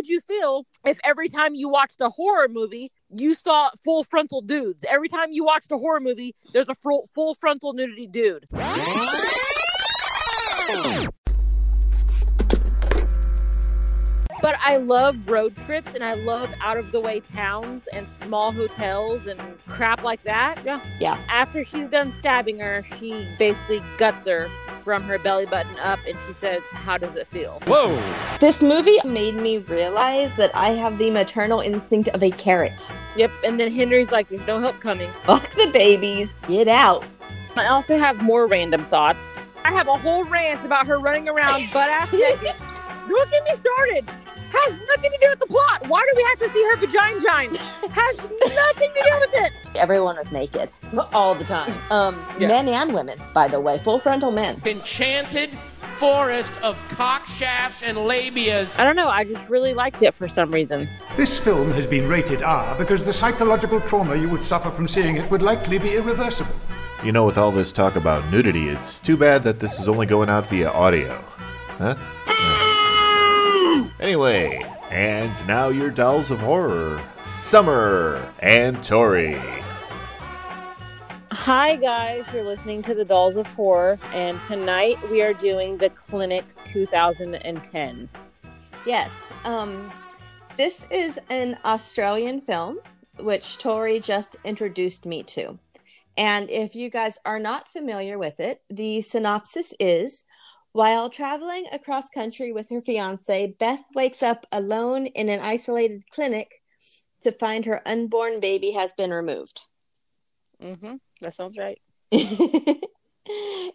would you feel if every time you watched a horror movie, you saw full frontal dudes? Every time you watched a horror movie, there's a full, full frontal nudity dude. But I love road trips and I love out of the way towns and small hotels and crap like that. Yeah. Yeah. After she's done stabbing her, she basically guts her from her belly button up and she says, How does it feel? Whoa! This movie made me realize that I have the maternal instinct of a carrot. Yep. And then Henry's like, There's no help coming. Fuck the babies, get out. I also have more random thoughts. I have a whole rant about her running around butt ass naked. Don't get me started. Has nothing to do with the plot. Why do we have to see her vagina shine? Has nothing to do with it. Everyone was naked all the time. Um, Yeah. men and women, by the way, full frontal men. Enchanted forest of cock shafts and labias. I don't know. I just really liked it for some reason. This film has been rated R because the psychological trauma you would suffer from seeing it would likely be irreversible. You know, with all this talk about nudity, it's too bad that this is only going out via audio. Huh? Anyway, and now your dolls of horror Summer and Tori. Hi, guys. You're listening to the Dolls of Horror, and tonight we are doing the Clinic 2010. Yes. Um, this is an Australian film, which Tori just introduced me to. And if you guys are not familiar with it, the synopsis is while traveling across country with her fiance, Beth wakes up alone in an isolated clinic to find her unborn baby has been removed. Mm-hmm. That sounds right.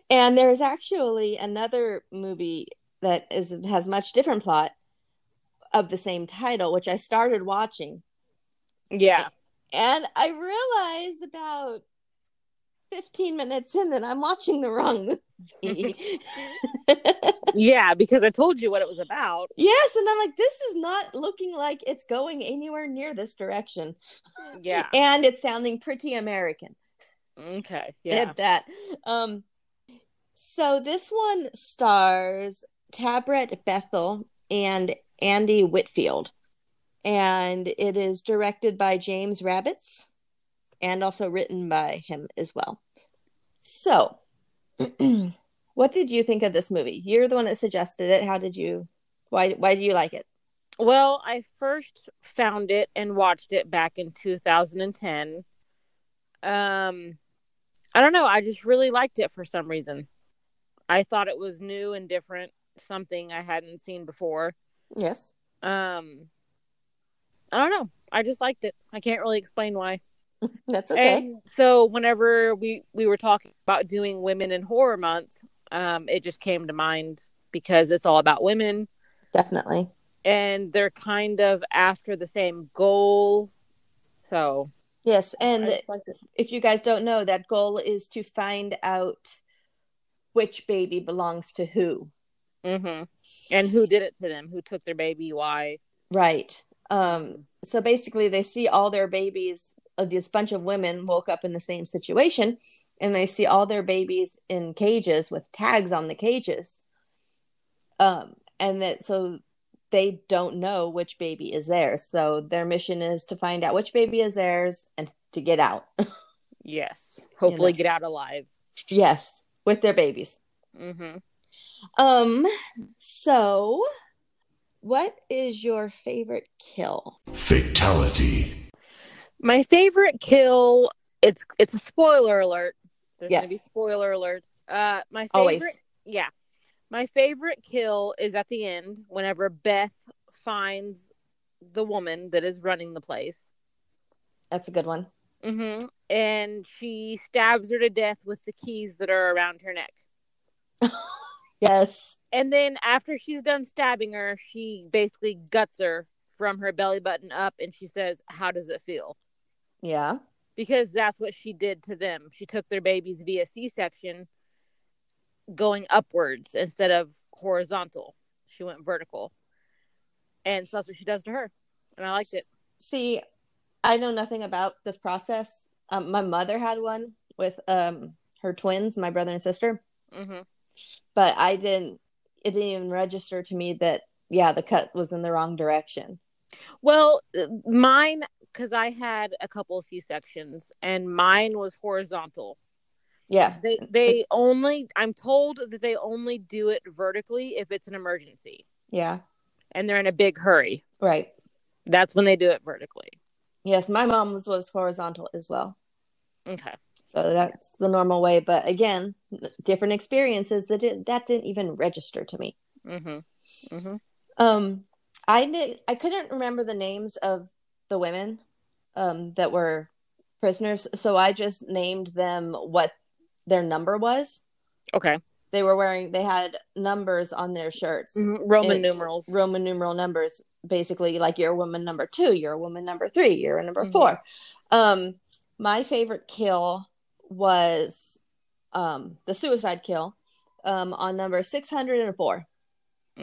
and there's actually another movie that is has much different plot of the same title, which I started watching, Yeah. and I realized about 15 minutes in that I'm watching the wrong movie. Yeah, because I told you what it was about. yes, and I'm like, this is not looking like it's going anywhere near this direction, Yeah. and it's sounding pretty American. Okay. Yeah. at that. Um, so this one stars Tabrett Bethell and Andy Whitfield, and it is directed by James Rabbitts, and also written by him as well. So, what did you think of this movie? You're the one that suggested it. How did you? Why? Why do you like it? Well, I first found it and watched it back in 2010. Um, I don't know. I just really liked it for some reason. I thought it was new and different, something I hadn't seen before. Yes. Um, I don't know. I just liked it. I can't really explain why. That's okay. And so whenever we we were talking about doing Women in Horror Month, um, it just came to mind because it's all about women Definitely. and they're kind of after the same goal. So Yes, and just if you guys don't know, that goal is to find out which baby belongs to who. hmm And who did it to them? Who took their baby? Why? Right. Um, so basically, they see all their babies. This bunch of women woke up in the same situation, and they see all their babies in cages with tags on the cages. Um, and that so they don't know which baby is theirs. So their mission is to find out which baby is theirs and to get out. Yes. Hopefully, know. get out alive. yes, with their babies. hmm Um, so what is your favorite kill? Fatality. My favorite kill. It's it's a spoiler alert. There's gonna be spoiler alerts. Uh, my favorite. Always. Yeah, my favorite kill is at the end whenever Beth finds the woman that is running the place. That's a good one. hmm And she stabs her to death with the keys that are around her neck. Yes. And then after she's done stabbing her, she basically guts her from her belly button up and she says, How does it feel? Yeah. Because that's what she did to them. She took their babies via C section, going upwards instead of horizontal. She went vertical. And so that's what she does to her. And I liked it. See, I know nothing about this process. Um, my mother had one with um her twins, my brother and sister, hmm but I didn't. It didn't even register to me that yeah, the cut was in the wrong direction. Well, uh, mine because I had a couple C sections, and mine was horizontal. Yeah. They they only I'm told that they only do it vertically if it's an emergency Yeah. and they're in a big hurry. Right. That's when they do it vertically. Yes, my mom's was horizontal as well. Okay. So that's the normal way. But again, different experiences that did, that didn't even register to me. Mhm. Mhm. Um, I did, I couldn't remember the names of the women um, that were prisoners, so I just named them what their number was. Okay. They were wearing, they had numbers on their shirts, Mhm. Roman It- numerals. Roman numeral numbers, basically like you're a woman number two, you're a woman number three, you're a number Mhm. four. Um, my favorite kill was um, the suicide kill um, on number 604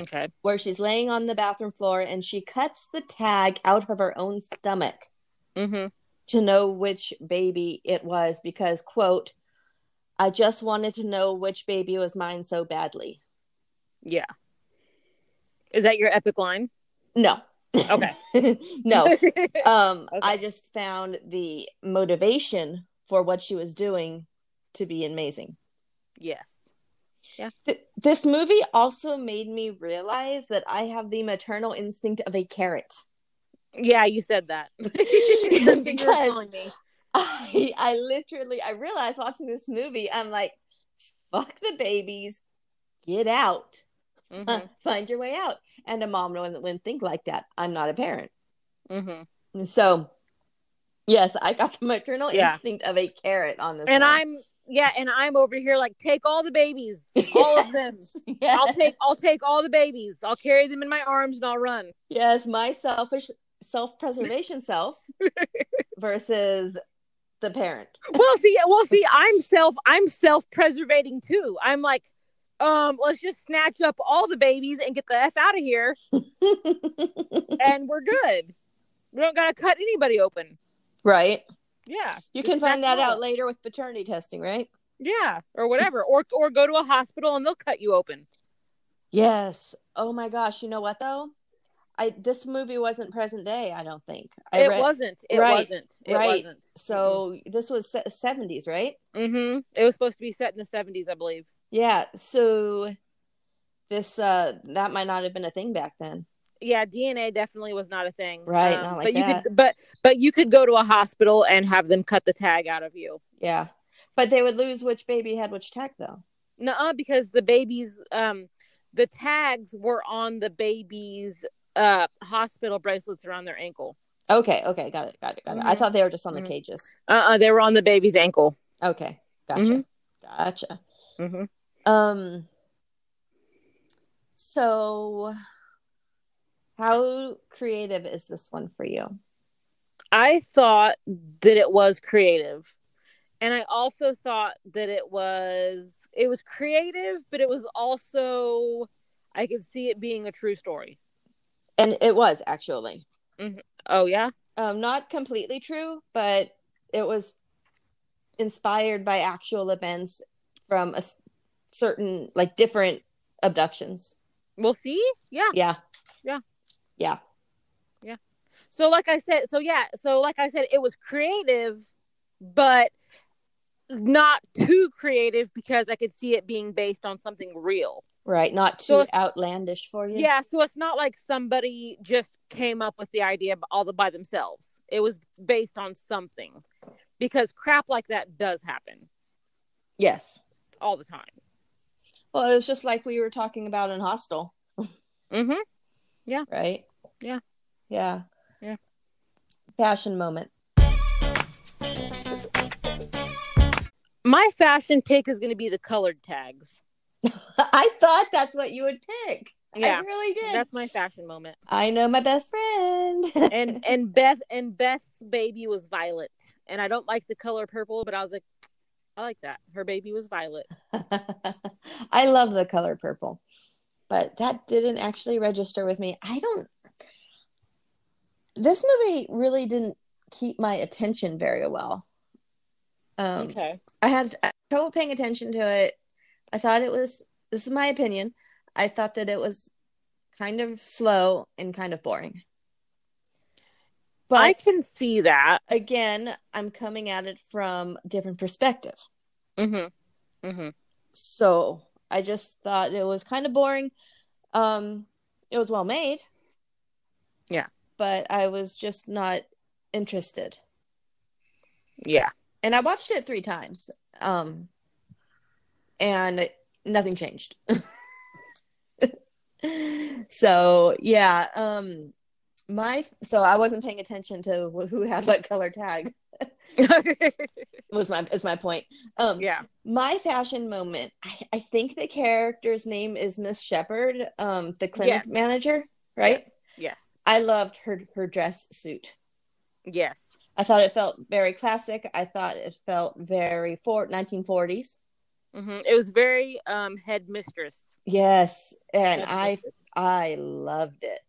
okay. where she's laying on the bathroom floor and she cuts the tag out of her own stomach Mhm. to know which baby it was because quote i just wanted to know which baby was mine so badly Yeah. Is that your epic line? no Okay. no um Okay. i just found the motivation for what she was doing to be amazing yes. Th- this movie also made me realize that i have the maternal instinct of a carrot Yeah, you said that. That's what you were Because- me. I I literally I realized watching this movie, I'm like, fuck the babies, get out, Mhm. find your way out. And a mom wouldn't, wouldn't think like that. I'm not a parent, Mhm. and so yes, I got the maternal Yeah. instinct of a carrot on this. And one. I'm yeah, and I'm over here like take all the babies, all of them. yes, I'll take I'll take all the babies. I'll carry them in my arms and I'll run. yes, my selfish self preservation self versus the parent. Well, see, well, see, I'm self I'm self preservating too. I'm like, um, let's just snatch up all the babies and get the f out of here, and we're good. We don't gotta cut anybody open. right. Yeah, You can find that out later with paternity testing, right? Yeah, or whatever, or or go to a hospital and they'll cut you open. Yes. Oh my gosh. You know what though? I this movie wasn't present day. I don't think. I it read- wasn't. It right, wasn't. It right. wasn't. So this was seventies, right? Mm-hmm. It was supposed to be set in the seventies, I believe. Yeah. So this uh that might not have been a thing back then. Yeah, DNA definitely was not a thing. Right, not like but you that. could, but but you could go to a hospital and have them cut the tag out of you. Yeah. But they would lose which baby had which tag though. No, because the babies, um, the tags were on the baby's uh hospital bracelets around their ankle. Okay. Okay. Got it. Got it. Got it. I Mhm. thought they were just on the Mhm. cages. Uh, uh they were on the baby's ankle. Okay. Gotcha. Mhm. Gotcha. Mm-hmm. Um. So, how creative is this one for you? I thought that it was creative. And I also thought that it was it was creative, but it was also I could see it being a true story. And it was actually Oh yeah? um, not completely true, but it was inspired by actual events from a certain, like different abductions. We'll see. Yeah. Yeah. Yeah. Yeah. Yeah. So like I said, so yeah, so like I said, it was creative, but not too creative because I could see it being based on something real. Right. Not too So outlandish for you. Yeah, so it's not like somebody just came up with the idea all by themselves. It was based on something. Because crap like that does happen Yes. all the time. Well, it was just like we were talking about in Hostel, mm-hmm. Yeah. Right? Yeah. Yeah. Yeah. Fashion moment. My fashion pick is going to be the colored tags. I thought that's what you would pick. Yeah. I really did. That's my fashion moment. I know my best friend. And and Beth and Beth's baby was violet. And I don't like the color purple, but I was like I like that. Her baby was violet. I love the color purple, but that didn't actually register with me. I don't. This movie really didn't keep my attention very well. Um, okay. I had I had trouble paying attention to it. I thought it was. This is my opinion. I thought that it was kind of slow and kind of boring. But I can see that. again, I'm coming at it from a different perspective. Mm-hmm. Mm-hmm. So I just thought it was kind of boring. Um, it was well made. Yeah. But I was just not interested. Yeah. And I watched it three times. Um, and nothing changed. so yeah, um, my so I wasn't paying attention to who had what color tag. was my is my point. Um, yeah. my fashion moment I, I think the character's name is miss shepard um the clinic manager right Yes. Yes. i loved her her dress suit Yes. i thought it felt very classic i thought it felt very for 1940s hmm It was very um headmistress. yes and Head i i loved it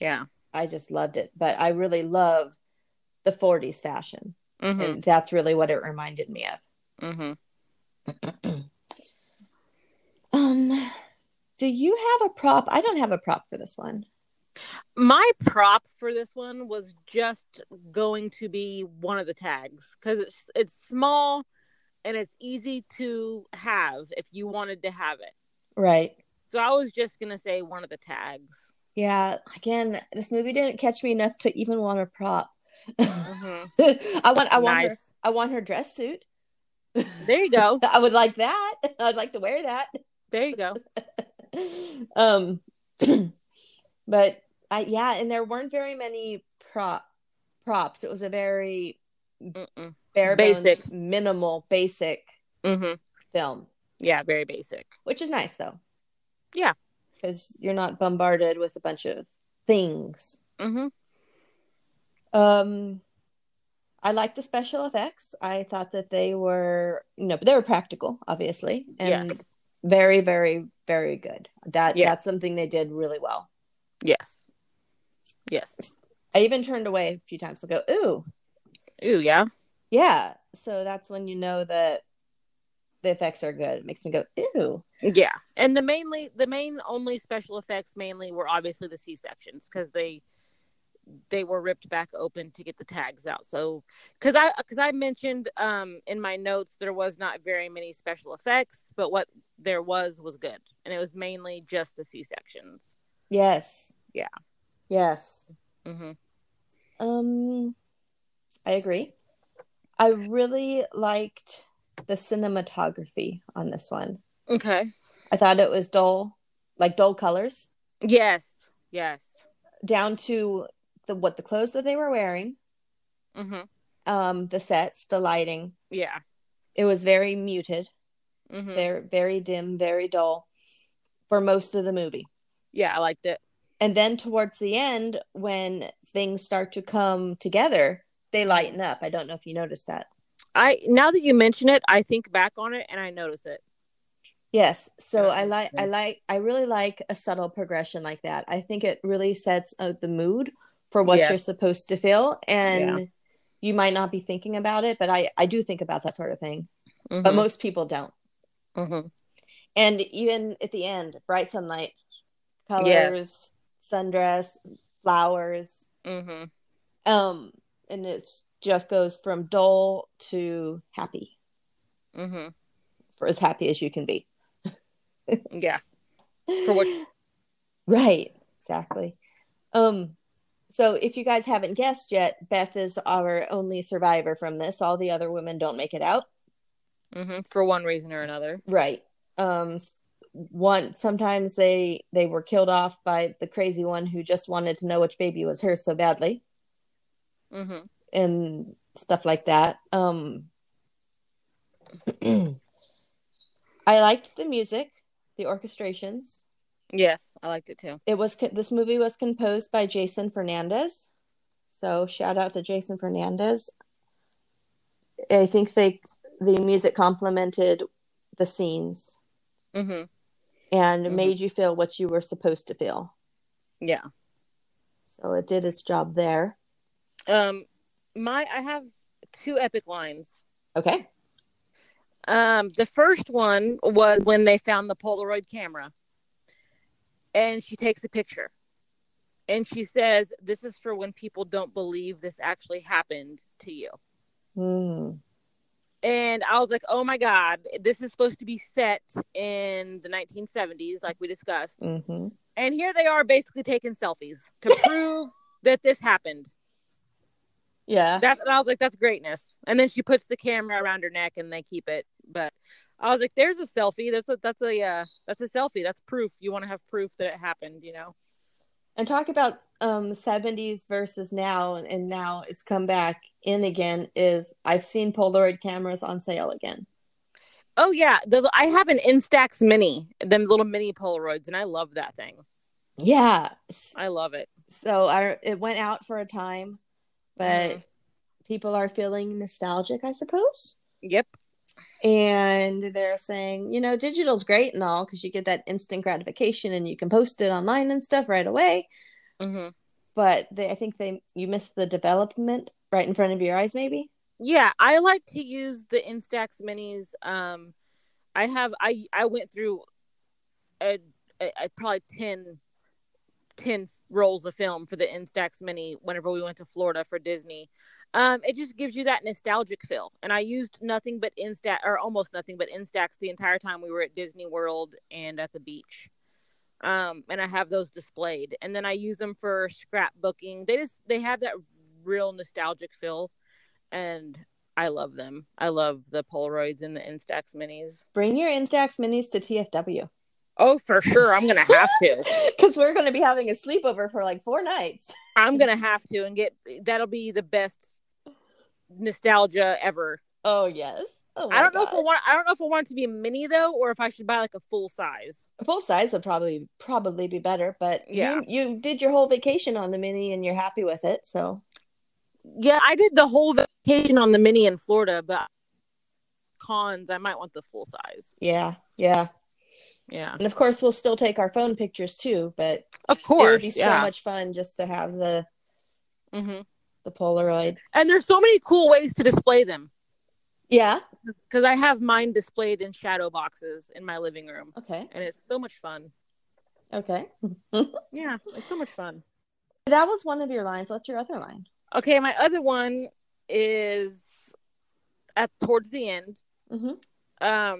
Yeah. i just loved it but i really love the 40s fashion Mm-hmm. and that's really what it reminded me of Mm-hmm. um do you have a prop i don't have a prop for this one My prop for this one was just going to be one of the tags because it's it's small and it's easy to have if you wanted to have it. right So I was just gonna say one of the tags. Yeah, again, this movie didn't catch me enough to even want a prop. Mhm. I want I want her I want her dress suit. There you go. I would like that. I'd like to wear that. There you go. um but I yeah, and there weren't very many prop props. It was a very Mm-mm. Bare Basic. bones, minimal, basic Mm-hmm. film, Yeah, very basic. which is nice though. Yeah. Because you're not bombarded with a bunch of things. Mm-hmm. Um, I like the special effects. I thought that they were, you know, they were practical, obviously, and Yes. very, very, very good. That Yeah. that's something they did really well. Yes. Yes. I even turned away a few times to go, ooh, Ooh, yeah. Yeah. So that's when you know that the effects are good. It makes me go, ooh, Yeah. And the mainly the main only special effects mainly were obviously the C sections because they they were ripped back open to get the tags out. So because I because I mentioned um in my notes there was not very many special effects, but what there was was good, and it was mainly just the C sections. yes, Yeah. yes. Mm-hmm. Um, I agree. I really liked the cinematography on this one. Okay. I thought it was dull, like dull colors, Yes. Yes. down to the what the clothes that they were wearing, Mm-hmm. um, the sets, the lighting. Yeah. It was very muted, Mm-hmm. very very dim, very dull for most of the movie. Yeah, I liked it. And then towards the end, when things start to come together, they lighten up. I don't know if you noticed that. I now that you mention it, I think back on it and I notice it. Yes. So I like I like I really like a subtle progression like that. I think it really sets out the mood for what Yes. you're supposed to feel and you might not be thinking about it, but I I do think about that sort of thing. But most people don't. Mhm. And even at the end, bright sunlight, colors, sundress, flowers, Mhm. um and it just goes from dull to happy, Mhm. for as happy as you can be. Yeah. For what Right, exactly. Um, so if you guys haven't guessed yet, Beth is our only survivor from this. All the other women don't make it out. hmm For one reason or another. Right. Um, one sometimes they they were killed off by the crazy one who just wanted to know which baby was hers so badly, hmm and stuff like that. Um, I liked the music, the orchestrations. Yes, I liked it too. it was this movie was composed by Jason Fernandez. So shout out to Jason Fernandez. I think they the music complemented the scenes hmm and Mhm. made you feel what you were supposed to feel. Yeah. So it did its job there. Um, my I have two epic lines. Okay. Um, the first one was when they found the Polaroid camera, and she takes a picture. And she says, This is for when people don't believe this actually happened to you. Mm. And I was like, Oh my God, this is supposed to be set in the 1970s, like we discussed. hmm And here they are basically taking selfies to prove that this happened. Yeah. That and I was like, that's greatness. And then she puts the camera around her neck and they keep it. But I was like, there's a selfie. That's a that's a uh, that's a selfie. That's proof. You want to have proof that it happened, you know? and talk about um 70s versus now and now it's come back in again is i've seen polaroid cameras on sale again Oh yeah, the, I have an Instax Mini, them little mini Polaroids, and I love that thing. yeah I love it. so i it went out for a time but Mhm. people are feeling nostalgic i suppose Yep. and they're saying you know digital's great and all because you get that instant gratification and you can post it online and stuff right away hmm but they i think they you missed the development right in front of your eyes maybe Yeah, I like to use the Instax Minis. Um, I have I I went through a, a, a probably 10, 10 rolls of film for the Instax Mini whenever we went to Florida for Disney. Um, it just gives you that nostalgic feel, and I used nothing but Instax or almost nothing but Instax the entire time we were at Disney World and at the beach. Um, and I have those displayed, and then I use them for scrapbooking. They just they have that real nostalgic feel and I love them. I love the Polaroids and the Instax minis. bring your instax minis to tfw Oh, for sure. I'm gonna have to. because we're going to be having a sleepover for like four nights I'm gonna have to and get that'll be the best nostalgia ever. oh yes oh I don't know if I want I don't know if I want it to be a mini though, or if I should buy like a full size. full size would probably probably be better but Yeah. you, you did your whole vacation on the mini and you're happy with it so Yeah, I did the whole vacation on the mini in Florida, but cons I might want the full size. yeah yeah Yeah. and of course we'll still take our phone pictures too but Of course it would be so much fun just to have the hmm the polaroid And there's so many cool ways to display them. yeah because I have mine displayed in shadow boxes in my living room, okay and it's so much fun. okay Yeah, it's so much fun. that was one of your lines what's your other line Okay, my other one is at towards the end. mm-hmm. Um,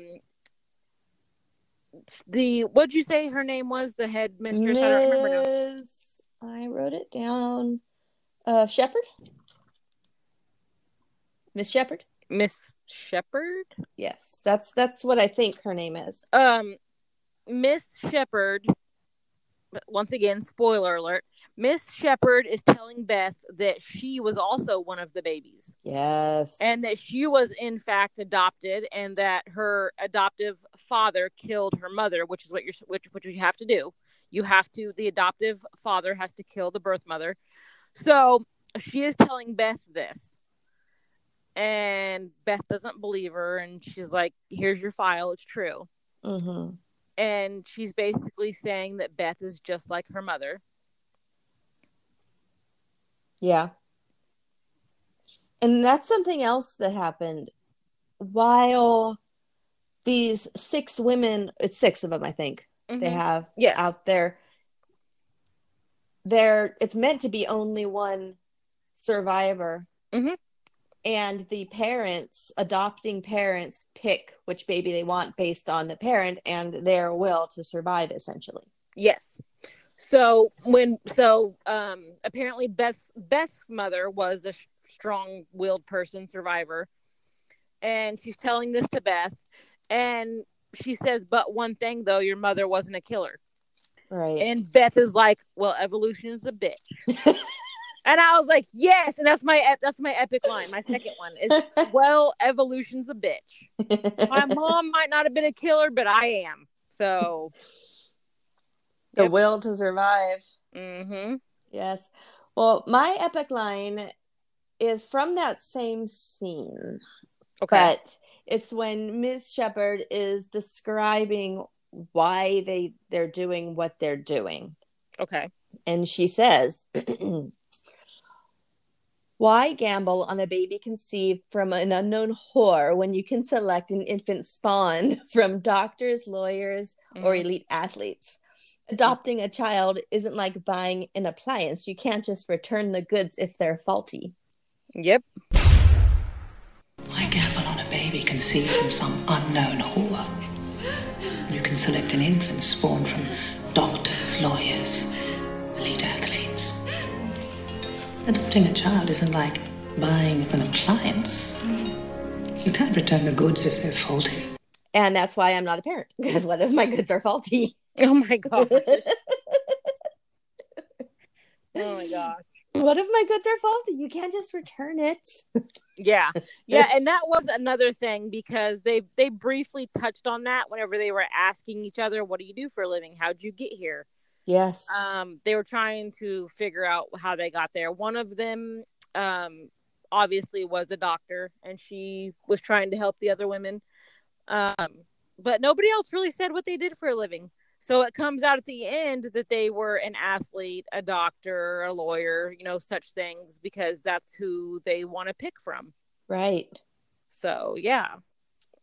the what'd you say her name was? The head mistress. I don't remember now. I wrote it down. Uh, Shepherd. Miss Shepherd. Miss Shepherd. Yes, that's that's what I think her name is. Um, Miss Shepherd. Once again, spoiler alert. Miss Shepherd is telling Beth that she was also one of the babies. Yes, and that she was in fact adopted and that her adoptive father killed her mother which is what you're which which you have to do. You have to the adoptive father has to kill the birth mother. So she is telling beth this. And beth doesn't believe her and she's like here's your file. It's true. Hmm and she's basically saying that beth is just like her mother yeah. And that's something else that happened while these six women. It's six of them, I think. They Mhm. have Yes. out there. There, it's meant to be only one survivor, Mhm. and the parents, adopting parents, pick which baby they want based on the parent and their will to survive. Essentially, Yes. So when so um apparently Beth's Beth's mother was a sh- strong-willed person survivor and she's telling this to Beth and she says but one thing though your mother wasn't a killer. right? And Beth is like, "Well, evolution is a bitch." and I was like, "Yes." And that's my that's my epic line. My second one is, "Well, evolution's a bitch." My mom might not have been a killer, but I am. So, the Yep. will to survive. mhm. Yes. Well, my epic line is from that same scene, Okay. but it's when Miss Shepard is describing why they they're doing what they're doing. okay. And she says, Why gamble on a baby conceived from an unknown whore when you can select an infant spawned from doctors, lawyers, or Mhm. elite athletes? Adopting a child isn't like buying an appliance. You can't just return the goods if they're faulty. Yep. Why gamble on a baby conceived from some unknown whore? You can select an infant spawned from doctors, lawyers, elite athletes. Adopting a child isn't like buying an appliance. You can't return the goods if they're faulty. And that's why I'm not a parent because what if my goods are faulty? Oh my god. oh my god. What if my goods are faulty? You can't just return it. Yeah. Yeah, and that was another thing because they they briefly touched on that whenever they were asking each other, "What do you do for a living? How'd you get here?" Yes. Um, they were trying to figure out how they got there. One of them, um, obviously was a doctor, and she was trying to help the other women. Um, but nobody else really said what they did for a living. So it comes out at the end that they were an athlete, a doctor, a lawyer, you know, such things because that's who they want to pick from. right. So yeah.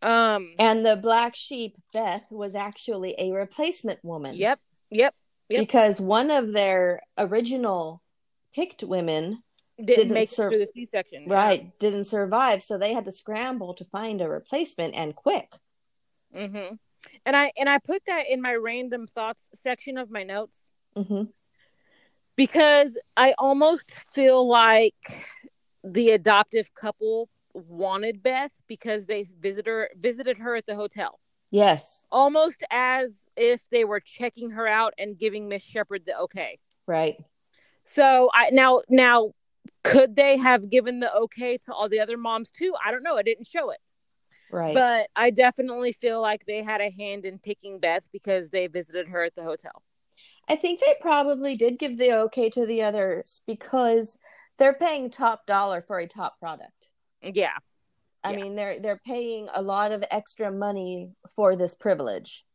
Um And the black sheep, Beth, was actually a replacement woman. yep, yep. Yep. Because one of their original picked women, Didn't, Didn't make serve- it through the C section. right, didn't survive. So they had to scramble to find a replacement and quick. Mm-hmm. And I and I put that in my random thoughts section of my notes hmm because I almost feel like the adoptive couple wanted Beth because they visited her visited her at the hotel. Yes. Almost as if they were checking her out and giving Miss Shepherd the okay. Right. So I now now could they have given the okay to all the other moms too? I don't know. I didn't show it. Right. But I definitely feel like they had a hand in picking Beth because they visited her at the hotel. I think they probably did give the okay to the others because they're paying top dollar for a top product. Yeah. I Yeah. mean, they're they're paying a lot of extra money for this privilege.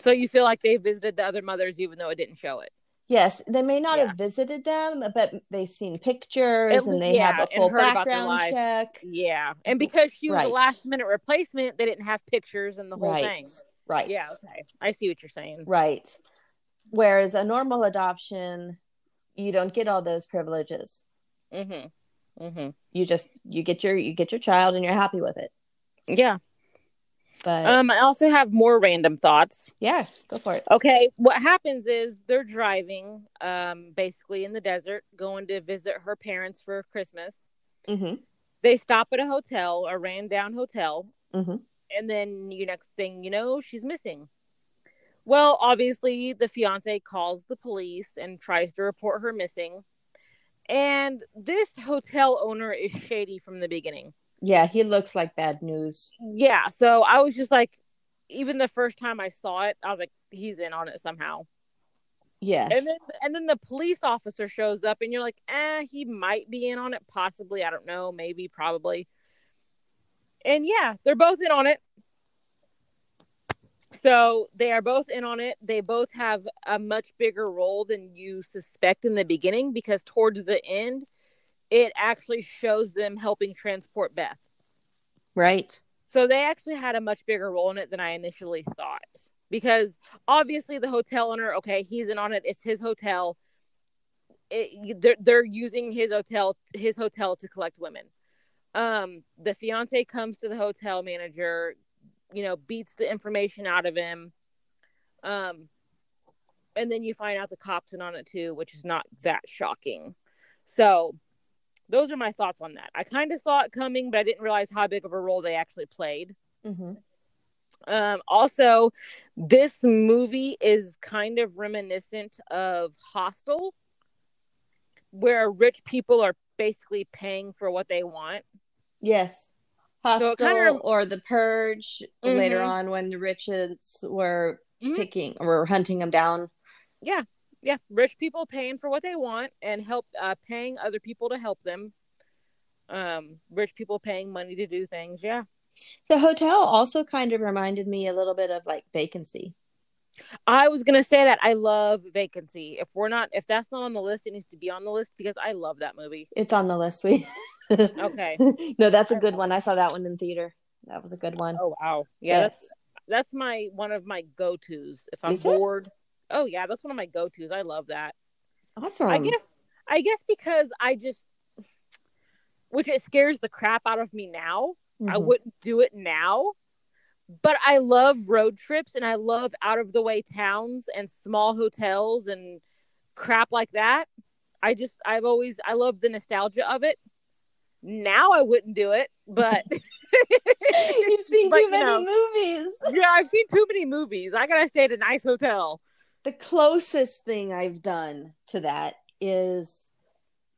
So you feel like they visited the other mothers even though it didn't show it. Yes, they may not Yeah. have visited them, but they've seen pictures and they yeah, have a full heard about their background check. Yeah. And because she was a last minute replacement, they didn't have pictures and the whole Right. thing. Right. Yeah, okay. I see what you're saying. Right. Whereas a normal adoption, you don't get all those privileges. Mhm. Mhm. You just you get your you get your child and you're happy with it. Yeah. But Um I also have more random thoughts. yeah, go for it. Okay, what happens is they're driving um basically in the desert going to visit her parents for Christmas. hmm They stop at a hotel, a ran down hotel, Mhm. and then you next thing you know, she's missing. Well, obviously the fiance calls the police and tries to report her missing. And this hotel owner is shady from the beginning. Yeah, he looks like bad news. Yeah, so I was just like even the first time I saw it, I was like he's in on it somehow. Yes. And then and then the police officer shows up and you're like, "Eh, he might be in on it possibly, I don't know, maybe probably." And yeah, they're both in on it. So they are both in on it. They both have a much bigger role than you suspect in the beginning because towards the end, it actually shows them helping transport Beth. right. So they actually had a much bigger role in it than I initially thought. Because obviously the hotel owner, okay, he's in on it. It's his hotel. It, they're they're using his hotel his hotel to collect women. Um, the fiance comes to the hotel manager, you know, beats the information out of him. Um, and then you find out the cops in on it too, which is not that shocking. So those are my thoughts on that. I kind of saw it coming, but I didn't realize how big of a role they actually played. hmm Um, also, this movie is kind of reminiscent of Hostel, where rich people are basically paying for what they want. Yes. Hostel it kinda- or the purge later Mhm. on when the riches were Mhm. picking or hunting them down. Yeah, yeah, rich people paying for what they want and help uh, paying other people to help them. Um, rich people paying money to do things. Yeah, The hotel also kind of reminded me a little bit of like vacancy. I was gonna say that I love Vacancy. If we're not, if that's not on the list, it needs to be on the list because I love that movie. It's on the list. We Okay. no, that's a good one. I saw that one in theater. That was a good one. Oh wow, yeah, that's yes. that's my one of my go tos. If I'm Is it? Oh yeah, that's one of my go tos. I love that. Awesome. I guess I guess because I just which it scares the crap out of me now. I Mhm. wouldn't do it now. But I love road trips and I love out of the way towns and small hotels and crap like that. I just I've always I love the nostalgia of it. Now I wouldn't do it, but You've seen But, too you many know. movies. yeah, I've seen too many movies. I gotta stay at a nice hotel. The closest thing I've done to that is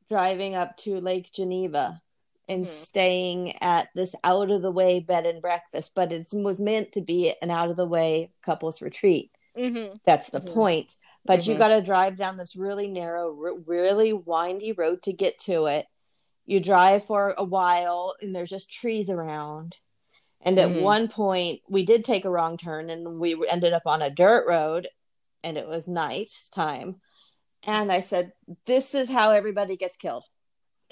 driving up to Lake Geneva and Mhm. staying at this out of the way bed and breakfast, but it was meant to be an out of the way couples retreat. Mm-hmm. That's the Mhm. point. But you Mhm. got to drive down this really narrow, r- really windy road to get to it. You drive for a while, and there's just trees around. And at Mhm. one point, we did take a wrong turn, and we ended up on a dirt road, and it was night time. And I said, "This is how everybody gets killed.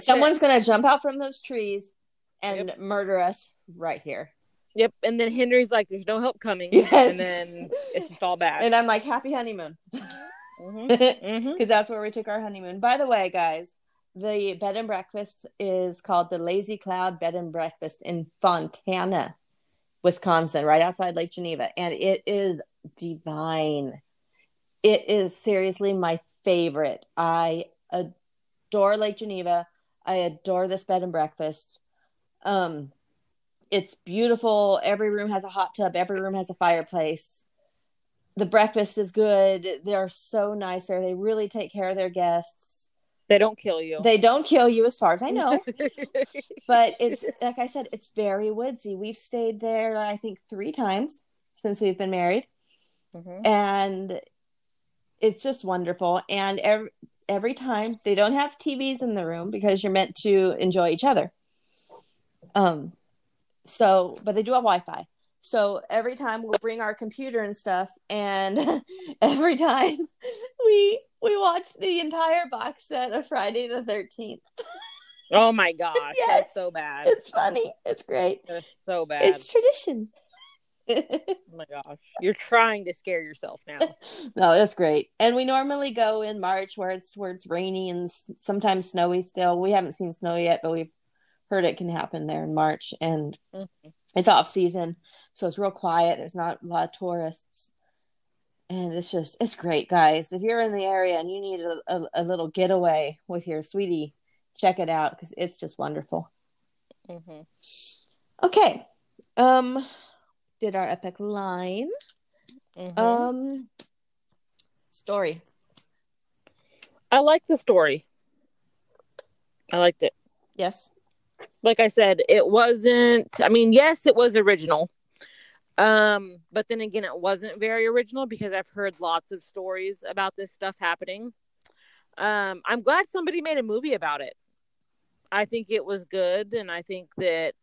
Someone's going to jump out from those trees and murder us right here." Yep. And then Henry's like, "There's no help coming," Yes. and then it's just all bad. And I'm like, "Happy honeymoon." Mhm. because Mhm. that's where we took our honeymoon. By the way, guys, the bed and breakfast is called the Lazy Cloud Bed and Breakfast in Fontana, Wisconsin, right outside Lake Geneva, and it is divine. It is seriously my favorite. I adore Lake Geneva. I adore this bed and breakfast. Um, it's beautiful. Every room has a hot tub. Every room has a fireplace the breakfast is good. They're so nice there. They really take care of their guests. They don't kill you. They don't kill you, as far as I know. but it's like I said, it's very woodsy. We've stayed there, I think, three times since we've been married, Mhm. and it's just wonderful. And every every time they don't have TVs in the room because you're meant to enjoy each other. Um, so but they do have Wi-Fi. So every time we'll bring our computer and stuff, and every time we we watch the entire box set of Friday the Thirteenth. Oh my gosh, Yes. that's so bad. It's funny. It's great. That's so bad. It's tradition. Oh my gosh, you're trying to scare yourself now. no, that's great. And we normally go in March where it's where it's rainy and sometimes snowy still. We haven't seen snow yet, but we've heard it can happen there in March and Mhm. it's off season. So it's real quiet. There's not a lot of tourists. And it's just it's great, guys. If you're in the area and you need a, a, a little getaway with your sweetie, check it out because it's just wonderful. Mhm. Okay. Um did our epic line. Mhm. Um story. I like the story. I liked it. Yes. Like I said, it wasn't. I mean, yes, it was original. Um, but then again, it wasn't very original because I've heard lots of stories about this stuff happening. Um, I'm glad somebody made a movie about it. I think it was good, and I think that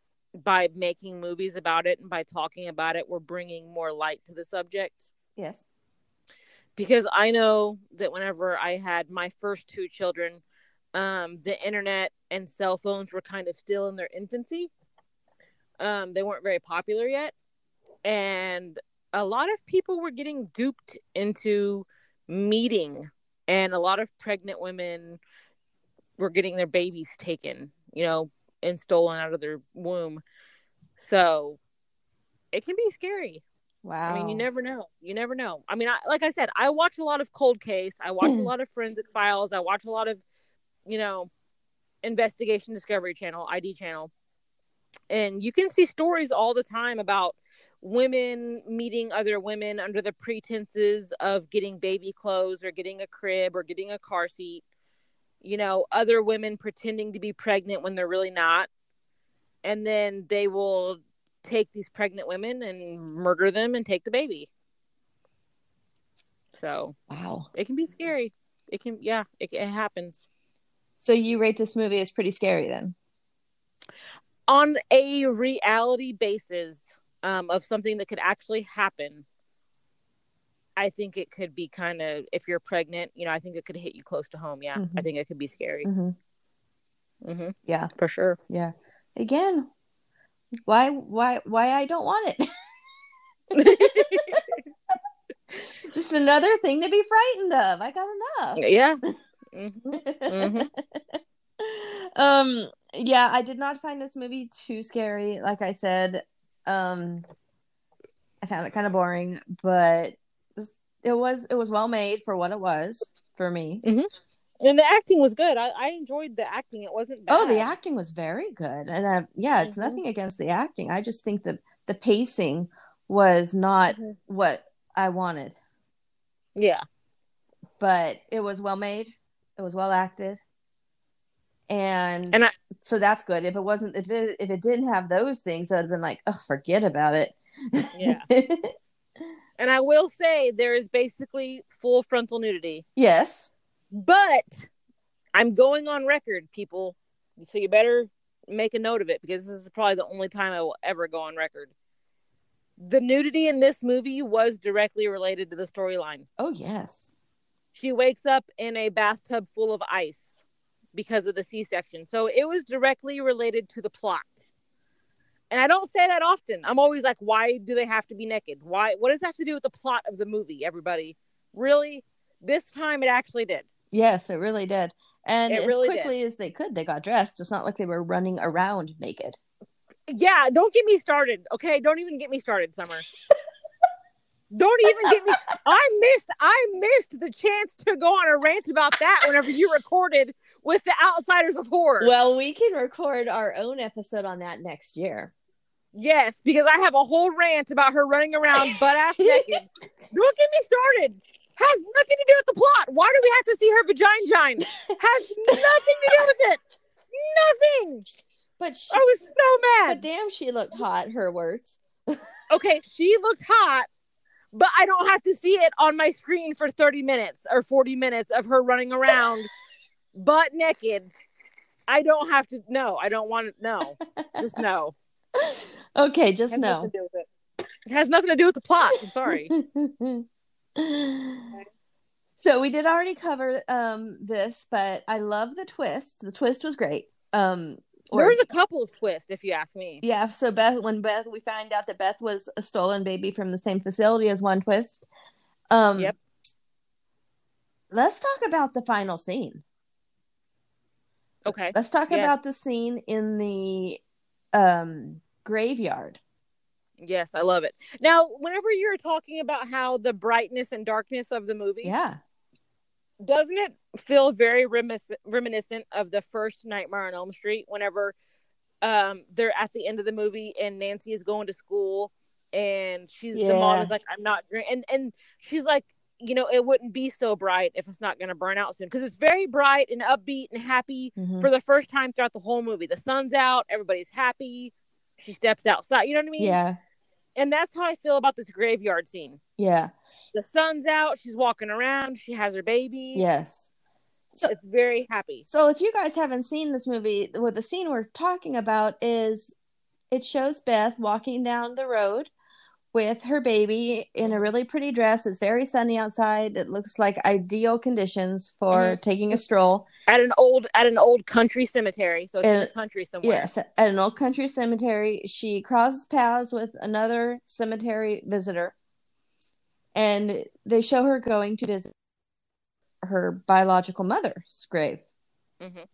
by making movies about it and by talking about it, we're bringing more light to the subject. Yes. because I know that whenever I had my first two children, um, the internet and cell phones were kind of still in their infancy. Um, they weren't very popular yet, and a lot of people were getting duped into meeting, and a lot of pregnant women were getting their babies taken, you know, and stolen out of their womb. So it can be scary. Wow. I mean, you never know. You never know. I mean, I, like I said, I watch a lot of cold case. I watch a lot of forensic files. I watch a lot of, you know, investigation discovery channel, ID channel. And you can see stories all the time about women meeting other women under the pretenses of getting baby clothes or getting a crib or getting a car seat. You know, other women pretending to be pregnant when they're really not. And then they will take these pregnant women and murder them and take the baby. So Wow. it can be scary. It can, yeah, it, it happens. So you rate this movie as pretty scary then? On a reality basis um, of something that could actually happen, I think it could be kind of, if you're pregnant, you know, I think it could hit you close to home. Yeah, I Mhm. think it could be scary. Mm-hmm. hmm Yeah. For sure. Yeah. Again, why, why, why I don't want it? Just another thing to be frightened of. I got enough. Yeah. Mhm. Mhm. um yeah i did not find this movie too scary like i said um i found it kind of boring but it was it was well made for what it was for me And the acting was good. I, I enjoyed the acting. It wasn't bad. oh the acting was very good and uh, yeah it's Mhm. nothing against the acting i just think that the pacing was not Mhm. what i wanted Yeah. but it was well made it was well acted and And I so that's good if it wasn't if it if it didn't have those things i'd have been like oh forget about it yeah. And I will say there is basically full frontal nudity. yes But I'm going on record, people. So you better make a note of it because this is probably the only time I will ever go on record. The nudity in this movie was directly related to the storyline. oh yes She wakes up in a bathtub full of ice because of the C section. So it was directly related to the plot. And I don't say that often. I'm always like, why do they have to be naked? Why? What does that have to do with the plot of the movie, everybody? Really? This time it actually did. yes it really did and It as really quickly as they could they got dressed it's not like they were running around naked Yeah, don't get me started. Okay, don't even get me started, Summer. don't even get me. I missed. I missed the chance to go on a rant about that whenever you recorded with the Outsiders of Horror. well we can record our own episode on that next year yes, because I have a whole rant about her running around butt ass naked. don't get me started. Has nothing to do with the plot. Why do we have to see her vagina shine? Has nothing to do with it. Nothing. but she, I was so mad. but damn she looked hot her words okay, she looked hot, but I don't have to see it on my screen for 30 minutes or 40 minutes of her running around butt naked. I don't have to no, I don't want to no. Just no. okay just Has know nothing to do with it. It has nothing to do with the plot. I'm sorry. so we did already cover um this but i love the twist the twist was great um or- there was a couple of twists, if you ask me. yeah so beth when beth we find out that beth was a stolen baby from the same facility as one twist um Yep. let's talk about the final scene Okay. let's talk Yes. about the scene in the um graveyard Yes, I love it. Now, whenever you're talking about how the brightness and darkness of the movie, yeah doesn't it feel very reminis- reminiscent of the first Nightmare on Elm Street? Whenever um they're at the end of the movie and Nancy is going to school and she's the mom is like, I'm not and and she's like, you know, it wouldn't be so bright if it's not going to burn out soon because it's very bright and upbeat and happy Mhm. for the first time throughout the whole movie. The sun's out, everybody's happy. She steps outside. You know what I mean? yeah And that's how I feel about this graveyard scene. yeah The sun's out. She's walking around. She has her baby. yes so It's very happy. So if you guys haven't seen this movie, what the scene we're talking about is it shows Beth walking down the road with her baby in a really pretty dress. It's very sunny outside. It looks like ideal conditions for Mhm. taking a stroll. At an old at an old country cemetery. So it's in the country somewhere. Yes, at an old country cemetery. She crosses paths with another cemetery visitor, and they show her going to visit her biological mother's grave, Mhm.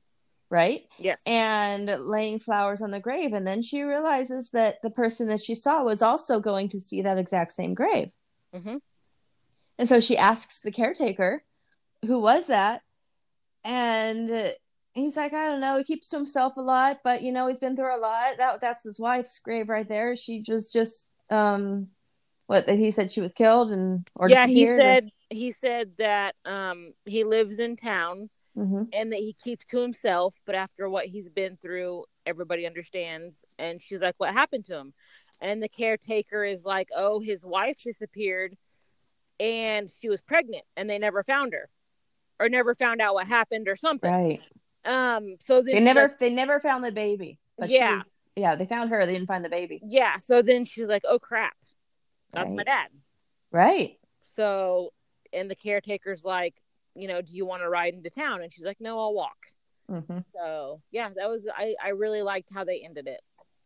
Right? Yes. and laying flowers on the grave. And then she realizes that the person that she saw was also going to see that exact same grave. Mhm. And so she asks the caretaker, who was that? And he's like, I don't know. He keeps to himself a lot, but you know, he's been through a lot. That that's his wife's grave right there. She just just um what he said she was killed and or yeah, he disappeared or- said he said that um he lives in town Mhm. and that he keeps to himself, but after what he's been through, everybody understands. And she's like, What happened to him? And the caretaker is like, Oh, his wife disappeared and she was pregnant and they never found her. Or never found out what happened or something. right. Um so They never like- they never found the baby. But Yeah. was- yeah, they found her. They didn't find the baby. yeah, so then she's like, Oh crap. That's my dad. Right. So, and the caretaker's like, you know, do you want to ride into town? And she's like, no, I'll walk. hmm So, yeah, that was, I, I really liked how they ended it.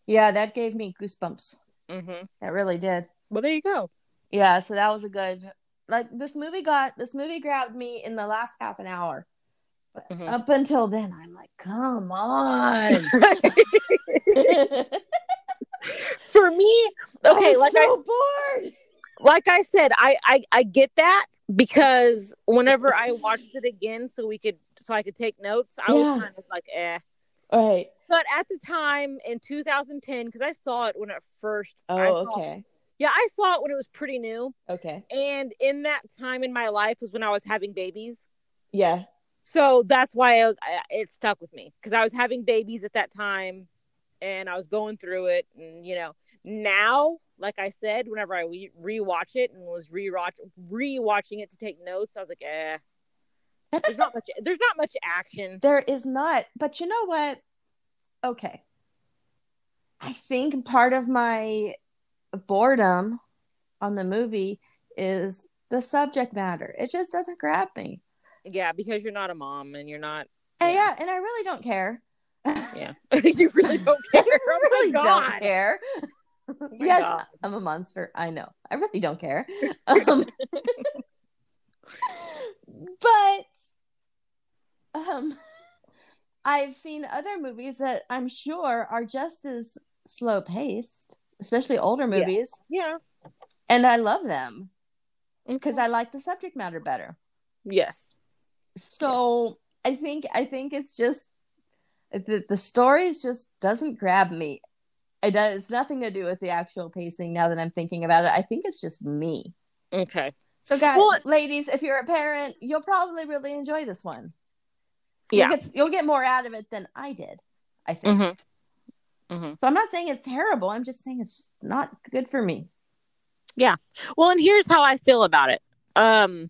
Yeah, that gave me goosebumps. Mm-hmm. That really did. Well, there you go. Yeah, so that was a good like this movie got this movie grabbed me in the last half an hour. But Mhm. Up until then, I'm like, come on. For me, okay, I'm like I so bored. like I said, I, I I get that because whenever I watched it again, so we could so I could take notes, I Yeah. was kind of like, eh. All right. But at the time in 2010, because I saw it when it first. I Oh, saw- okay. Yeah, I saw it when it was pretty new, Okay. and in that time in my life was when I was having babies. Yeah. So that's why I, I- it stuck with me because I was having babies at that time, and I was going through it. And you know, now, like I said, whenever I re- rewatch it and was rewatch rewatching it to take notes, I was like, eh. There's not much. There's not much action. There is not, but you know what? Okay. I think part of my boredom on the movie is the subject matter. It just doesn't grab me. Yeah, because you're not a mom and you're not. And Yeah. and I really don't care. Yeah, you really don't care. I oh my really don't care. Oh yes, God. I'm a monster. I know. I really don't care. Um, but um, I've seen other movies that I'm sure are just as slow paced, especially older movies, Yeah. and I love them because Okay. I like the subject matter better. Yes. So I think I think it's just the the stories just doesn't grab me. It does it's nothing to do with the actual pacing. Now that I'm thinking about it, I think it's just me. Okay. So, guys, Well- ladies, if you're a parent, you'll probably really enjoy this one. Yeah. you'll get, you'll get more out of it than I did. I think. Mm-hmm. Mm-hmm. So I'm not saying it's terrible. I'm just saying it's just not good for me. Yeah well, and here's how I feel about it. Um,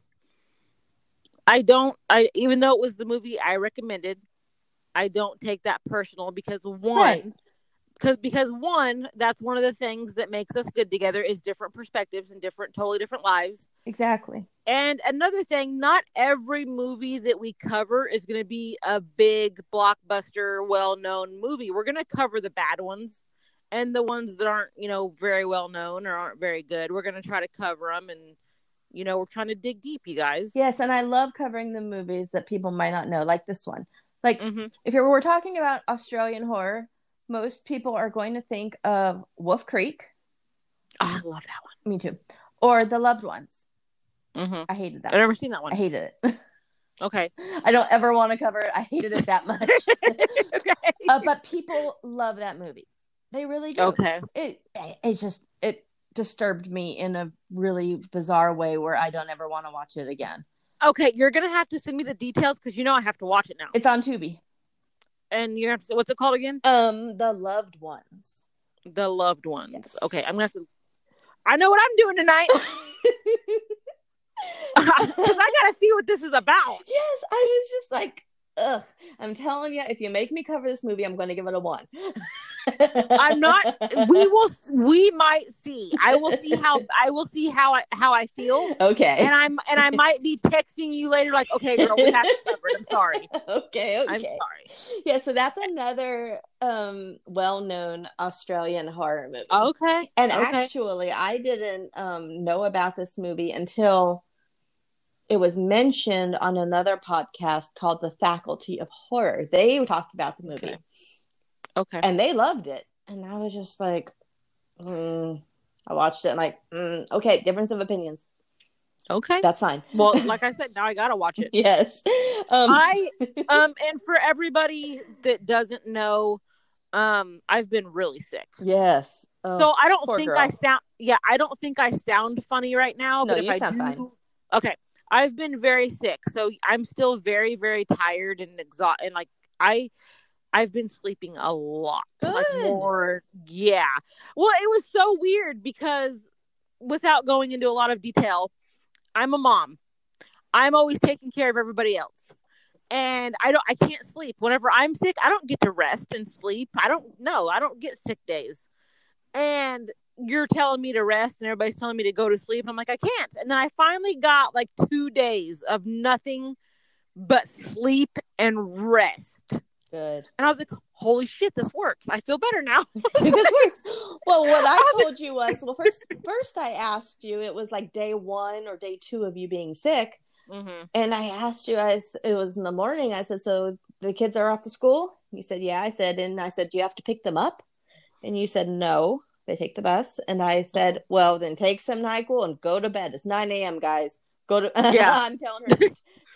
I don't. I even though it was the movie I recommended, I don't take that personal because one, Right. Because because one, that's one of the things that makes us good together is different perspectives and different, totally different lives. Exactly. And another thing, not every movie that we cover is going to be a big blockbuster, well-known movie. We're going to cover the bad ones and the ones that aren't, you know, very well known or aren't very good. We're going to try to cover them and you know, we're trying to dig deep, you guys. Yes, and I love covering the movies that people might not know, like this one. Like Mhm. if you're, we're talking about Australian horror, most people are going to think of Wolf Creek. Oh, I love that one. Me too. Or The Loved Ones. one. Mhm. I hated that. I've never seen that one. I hated it. Okay. I don't ever want to cover it. I hated it that much. okay. uh, but people love that movie. They really do. Okay. It it just it disturbed me in a really bizarre way where I don't ever want to watch it again. Okay, you're gonna have to send me the details because you know I have to watch it now. It's on Tubi. And you have to. What's it called again? Um, The Loved Ones. The loved ones. Yes. Okay, I'm gonna have to. I know what I'm doing tonight because I gotta see what this is about. Yes, I was just like, ugh. I'm telling you, if you make me cover this movie, I'm going to give it a one. I'm not. We will. We might see. I will see how. I will see how I how I feel. Okay. And I'm and I might be texting you later, like, okay, girl, we have to cover it. I'm sorry. okay. Okay. I'm sorry. Yeah. So that's another um well-known Australian horror movie. Okay. And okay. actually, I didn't um, know about this movie until it was mentioned on another podcast called The Faculty of Horror. They talked about the movie Okay. okay. and they loved it. And I was just like, mm. I watched it and like, mm, okay, difference of opinions. Okay. That's fine. Well, like I said, now I gotta watch it. yes. Um, I um and for everybody that doesn't know, um, I've been really sick. yes. Oh, So I don't think girl. I sound yeah, I don't think I sound funny right now. No, but if I sound do, fine. Okay. I've been very sick. So I'm still very, very tired and exhausted and like I I've been sleeping a lot. Like more yeah. Well, it was so weird because without going into a lot of detail, I'm a mom. I'm always taking care of everybody else. And I don't I can't sleep. Whenever I'm sick, I don't get to rest and sleep. I don't know. I don't get sick days. And you're telling me to rest and everybody's telling me to go to sleep. And I'm like, I can't. And then I finally got like two days of nothing but sleep and rest. Good. And I was like, holy shit, this works. I feel better now. this works. Well, what I told you was, well, first, first I asked you, it was like day one or day two of you being sick, mm-hmm. and I asked you, I it was in the morning. I said, so the kids are off to school. You said, yeah. I said, and I said, you have to pick them up? And you said, no. They take the bus, and I said, well, then take some Nyquil and go to bed. It's nine a.m., guys. Go to. Yeah. I'm telling her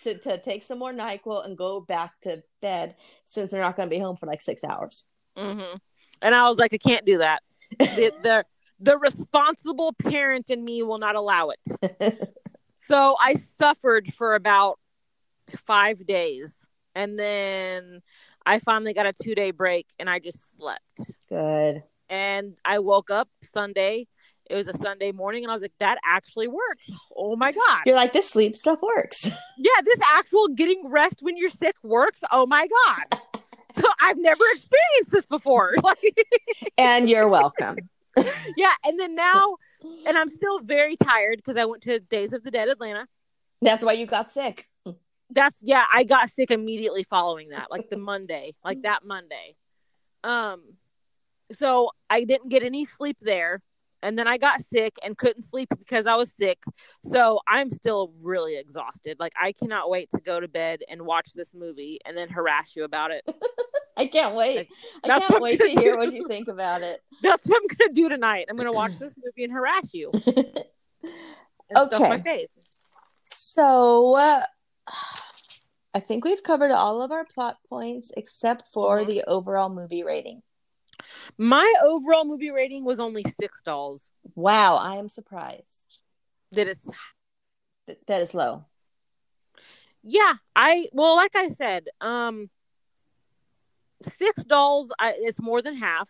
to, to take some more NyQuil and go back to bed since they're not going to be home for like six hours. Mm-hmm. And I was like, I can't do that. the, the the responsible parent in me will not allow it. so I suffered for about five days, and then I finally got a two day break, and I just slept. Good. And I woke up Sunday. It was a Sunday morning, and I was like, "That actually works! Oh my god!" You're like, this sleep stuff works. yeah, this actual getting rest when you're sick works. Oh my god! So I've never experienced this before. And you're welcome. yeah, and then now, and I'm still very tired because I went to Days of the Dead Atlanta. That's why you got sick. That's yeah, I got sick immediately following that, like the Monday, like that Monday. Um, so I didn't get any sleep there and then I got sick and couldn't sleep because I was sick. So I'm still really exhausted. Like I cannot wait to go to bed and watch this movie and then harass you about it. I can't wait. Like, I can't wait to hear do. what you think about it. That's what I'm gonna do tonight. I'm gonna watch this movie and harass you. And Okay. face. So uh, I think we've covered all of our plot points except for Mhm. the overall movie rating. My overall movie rating was only six dolls. Wow, I am surprised. That is Th- that is low. yeah i well like i said um six dolls I, it's more than half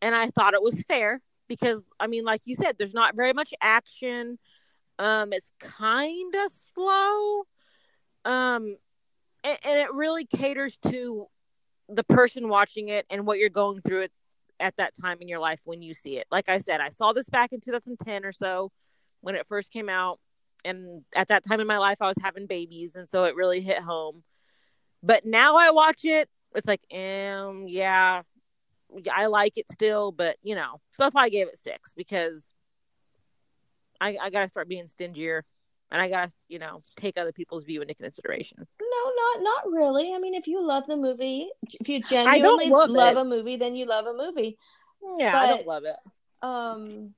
and i thought it was fair because i mean like you said there's not very much action um it's kind of slow um and, and it really caters to the person watching it and what you're going through it at that time in your life when you see it like i said i saw this back in 2010 or so when it first came out and at that time in my life I was having babies and so it really hit home. But now I watch it, it's like, um, yeah, I like it still, but you know, so that's why I gave it six because I, I gotta start being stingier and I gotta, you know, take other people's view into consideration. No, not not really. I mean, if you love the movie, if you genuinely love love a movie, then you love a movie. Yeah, I don't love it. Um,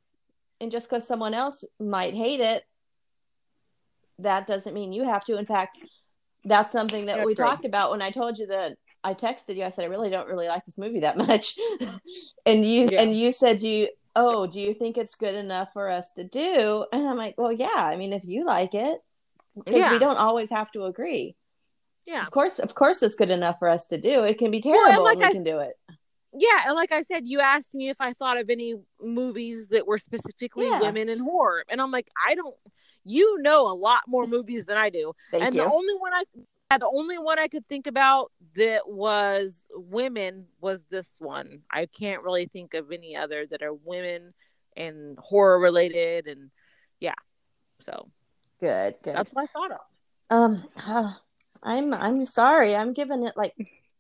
and just because someone else might hate it, that doesn't mean you have to. In fact, that's something that Yeah, we true. talked about when I told you that I texted you. I said I really don't really like this movie that much, and you Yeah. and you said you oh do you think it's good enough for us to do? And I'm like, well, yeah. I mean, if you like it, because Yeah. we don't always have to agree. Yeah. Of course, of course, it's good enough for us to do. It can be Well, and terrible, like and we I can do it. Yeah, and like I said, you asked me if I thought of any movies that were specifically Yeah. women in horror, and I'm like, I don't. You know a lot more movies than I do, Thank and you. the only one I, the only one I could think about that was women was this one. I can't really think of any other that are women and horror related, and yeah, so good, good. that's what I thought of. Um, uh, I'm I'm sorry. I'm giving it like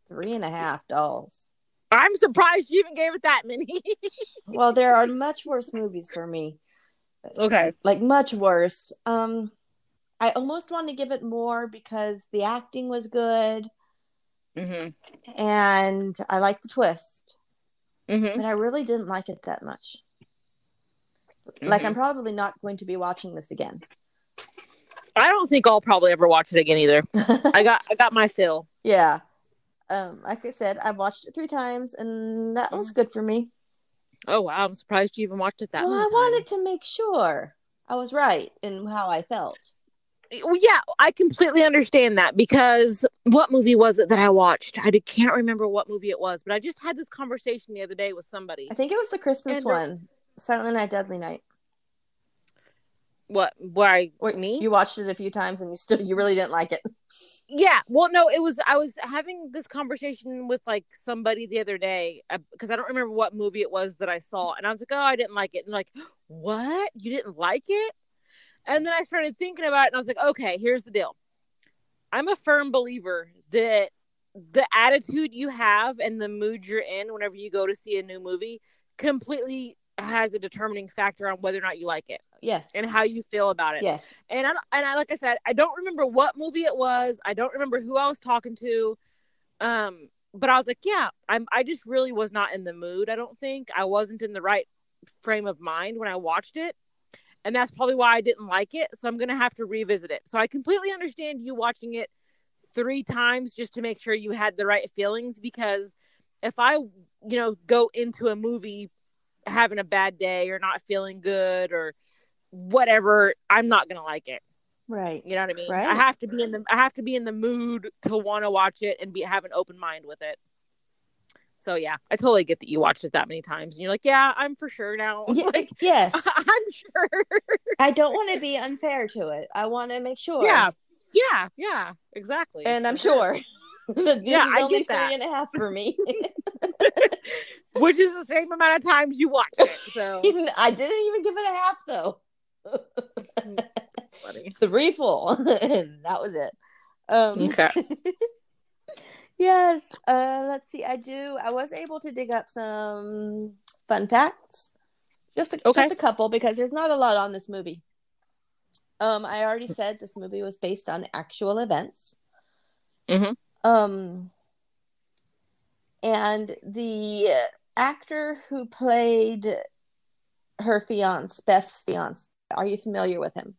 three and a half dolls. I'm surprised you even gave it that many. Well, there are much worse movies for me. okay. Like much worse. Um, I almost want to give it more because the acting was good Mm-hmm. and I like the twist, Mm-hmm. but I really didn't like it that much. Like I'm probably not going to be watching this again. I don't think I'll probably ever watch it again either. I got I got my fill. yeah. Um, like I said, I've watched it three times and that was good for me. Oh wow, I'm surprised you even watched it that well, I wanted to make sure I was right in how I felt. Yeah, I completely understand that because what movie was it that I watched? I can't remember what movie it was, but I just had this conversation the other day with somebody. I think it was the Christmas And, uh, one, Silent Night, Deadly Night. What? Why? Wait, me? You watched it a few times and you still you really didn't like it. Yeah. Well, no, it was. I was having this conversation with like somebody the other day because I don't remember what movie it was that I saw, and I was like, "Oh, I didn't like it," and like, "What? You didn't like it?" And then I started thinking about it, and I was like, "Okay, here's the deal. I'm a firm believer that the attitude you have and the mood you're in whenever you go to see a new movie completely has a determining factor on whether or not you like it Yes. and how you feel about it. Yes. And I and I like I said, I don't remember what movie it was. I don't remember who I was talking to. Um, but I was like, yeah, I'm. I just really was not in the mood. I don't think I wasn't in the right frame of mind when I watched it, and that's probably why I didn't like it. So I'm gonna have to revisit it. So I completely understand you watching it three times just to make sure you had the right feelings. Because if I, you know, go into a movie having a bad day or not feeling good or whatever, I'm not gonna like it. Right. You know what I mean? Right. I have to be in the I have to be in the mood to want to watch it and be have an open mind with it. So yeah, I totally get that you watched it that many times and you're like, yeah, I'm for sure now. Yeah, Like, yes. I'm sure. I don't want to be unfair to it. I want to make sure. Yeah. Yeah, yeah, exactly. And I'm sure. this Yeah, is I get that. three and a half for me. Which is the same amount of times you watched it. So I didn't even give it a half though. funny. Three full. and that was it. Um Okay. Yes. Uh let's see. I do I was able to dig up some fun facts. Just a, Okay. just a couple because there's not a lot on this movie. Um I already said this movie was based on actual events. Mhm. Um and the actor who played her fiance, Beth's fiance, are you familiar with him?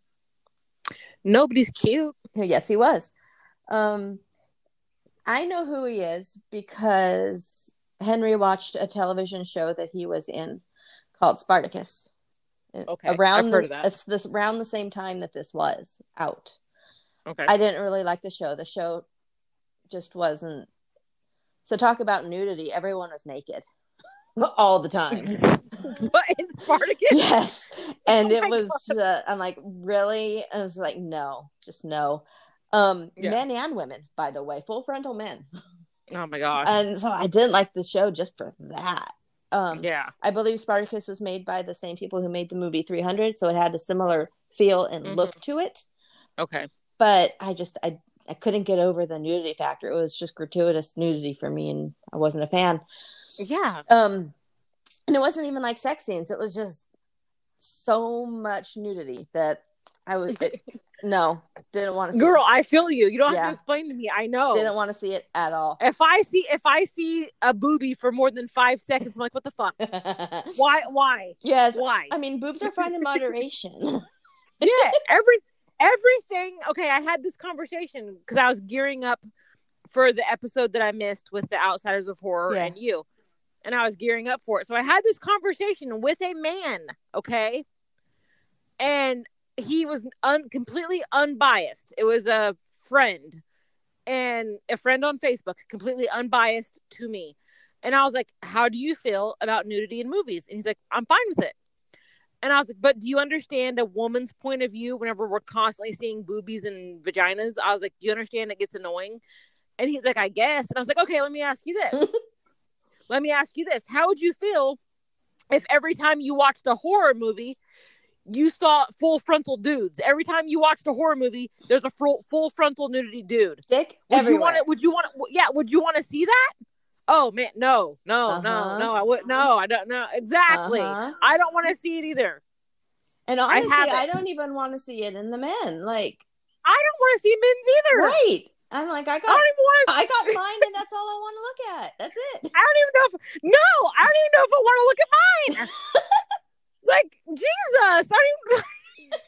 Nobody's cute. Yes, he was. Um, I know who he is because Henry watched a television show that he was in called Spartacus. Okay, around I've the, of that. It's this around the same time that this was out. Okay. I didn't really like the show. The show just wasn't. So talk about nudity. Everyone was naked all the time. but in Spartacus? yes and Oh it was uh, i'm like really and i was like no just no um Yeah. men and women by the way full frontal men Oh my gosh. and so i didn't like the show just for that um yeah. i believe spartacus was made by the same people who made the movie 300 so it had a similar feel and Mhm. look to it Okay. but i just i i couldn't get over the nudity factor it was just gratuitous nudity for me and i wasn't a fan Yeah. um and it wasn't even like sex scenes it was just so much nudity that i was it, no didn't want to see Girl, I feel you. You don't have to explain to me. I it. know. didn't want to see it at all if I see if I see a booby for more than five seconds, I'm like, what the fuck? Why? Why? yes Why? i mean boobs are fine in moderation yeah, every everything. Okay, I had this conversation because I was gearing up for the episode that I missed with the Outsiders of Horror Yeah. and you, and I was gearing up for it. So I had this conversation with a man. Okay, and he was un- completely unbiased. It was a friend and a friend on Facebook, completely unbiased to me. And I was like, How do you feel about nudity in movies? And he's like, I'm fine with it. And I was like, But do you understand a woman's point of view whenever we're constantly seeing boobies and vaginas? I was like, Do you understand it gets annoying? And he's like, I guess. And I was like, Okay, let me ask you this. let me ask you this. How would you feel if every time you watched a horror movie, you saw full frontal dudes? Every time you watched a horror movie, there's a full, full frontal nudity dude. dick Would everywhere you want to? Would you want to? Yeah. Would you want to see that? Oh man, no, no, Uh-huh. no, no. I would no. I don't know exactly. Uh-huh. I don't want to see it either. and I honestly have I, don't even want to see it in the men like I don't want to see men's either. right i'm like i I got don't even want to. i got mine and that's all i want to look at that's it I don't even know. If, no, I don't even know if I want to look at mine. like Jesus, I don't even.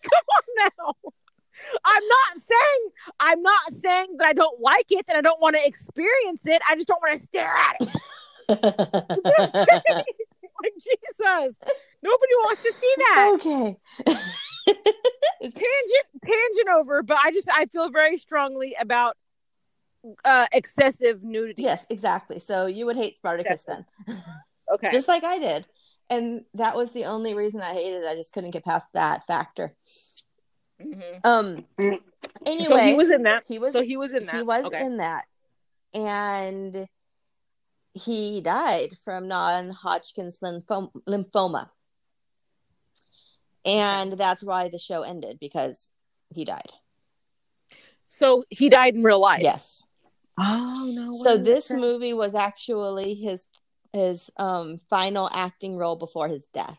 Come on now. I'm not saying I'm not saying that I don't like it and I don't want to experience it. I just don't want to stare at it. like Jesus, nobody wants to see that. okay Tangent, tangent over. But I just I feel very strongly about uh excessive nudity. yes exactly so you would hate spartacus then Okay. just like I did. And that was the only reason I hated it. I just couldn't get past that factor. Mhm. Um anyway, so he was in that. he was so he was in that. he was okay. in that. And he died from non-Hodgkin's lymphoma, lymphoma. And that's why the show ended because he died. So he died in real life. Yes. Oh no. So this that? movie was actually his his um final acting role before his death.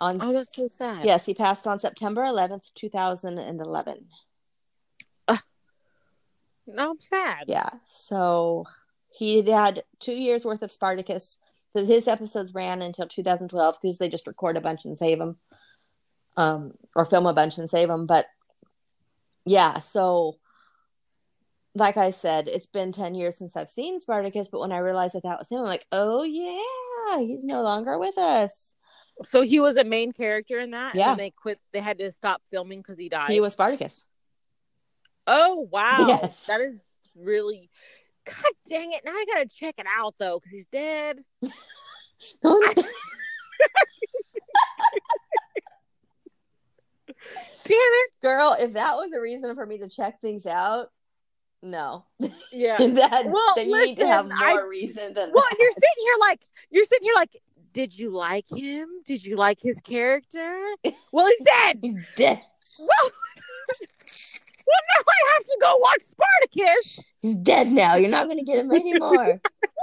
On Oh, that's so sad. yes, he passed on September 11th, 2011. No, I'm sad. Yeah. So he had two years worth of Spartacus. His episodes ran until 2012 because they just record a bunch and save them, um, or film a bunch and save them. But yeah, so like I said, it's been 10 years since I've seen Spartacus. But when I realized that that was him, I'm like, oh yeah, he's no longer with us. So he was a main character in that. Yeah. And they quit. They had to stop filming because he died. He was Spartacus. Oh wow. Yes. That is really. God dang it! Now I gotta check it out though because he's dead. Damn it! Girl, if that was a reason for me to check things out, no. Yeah. that, Well, then you need to have listen, more I- reason than Well, that. you're sitting here like you're sitting here like, did you like him? Did you like his character? Well, he's dead. He's dead. Well, well, now I have to go watch Spartacus. He's dead now. You're not going to get him anymore.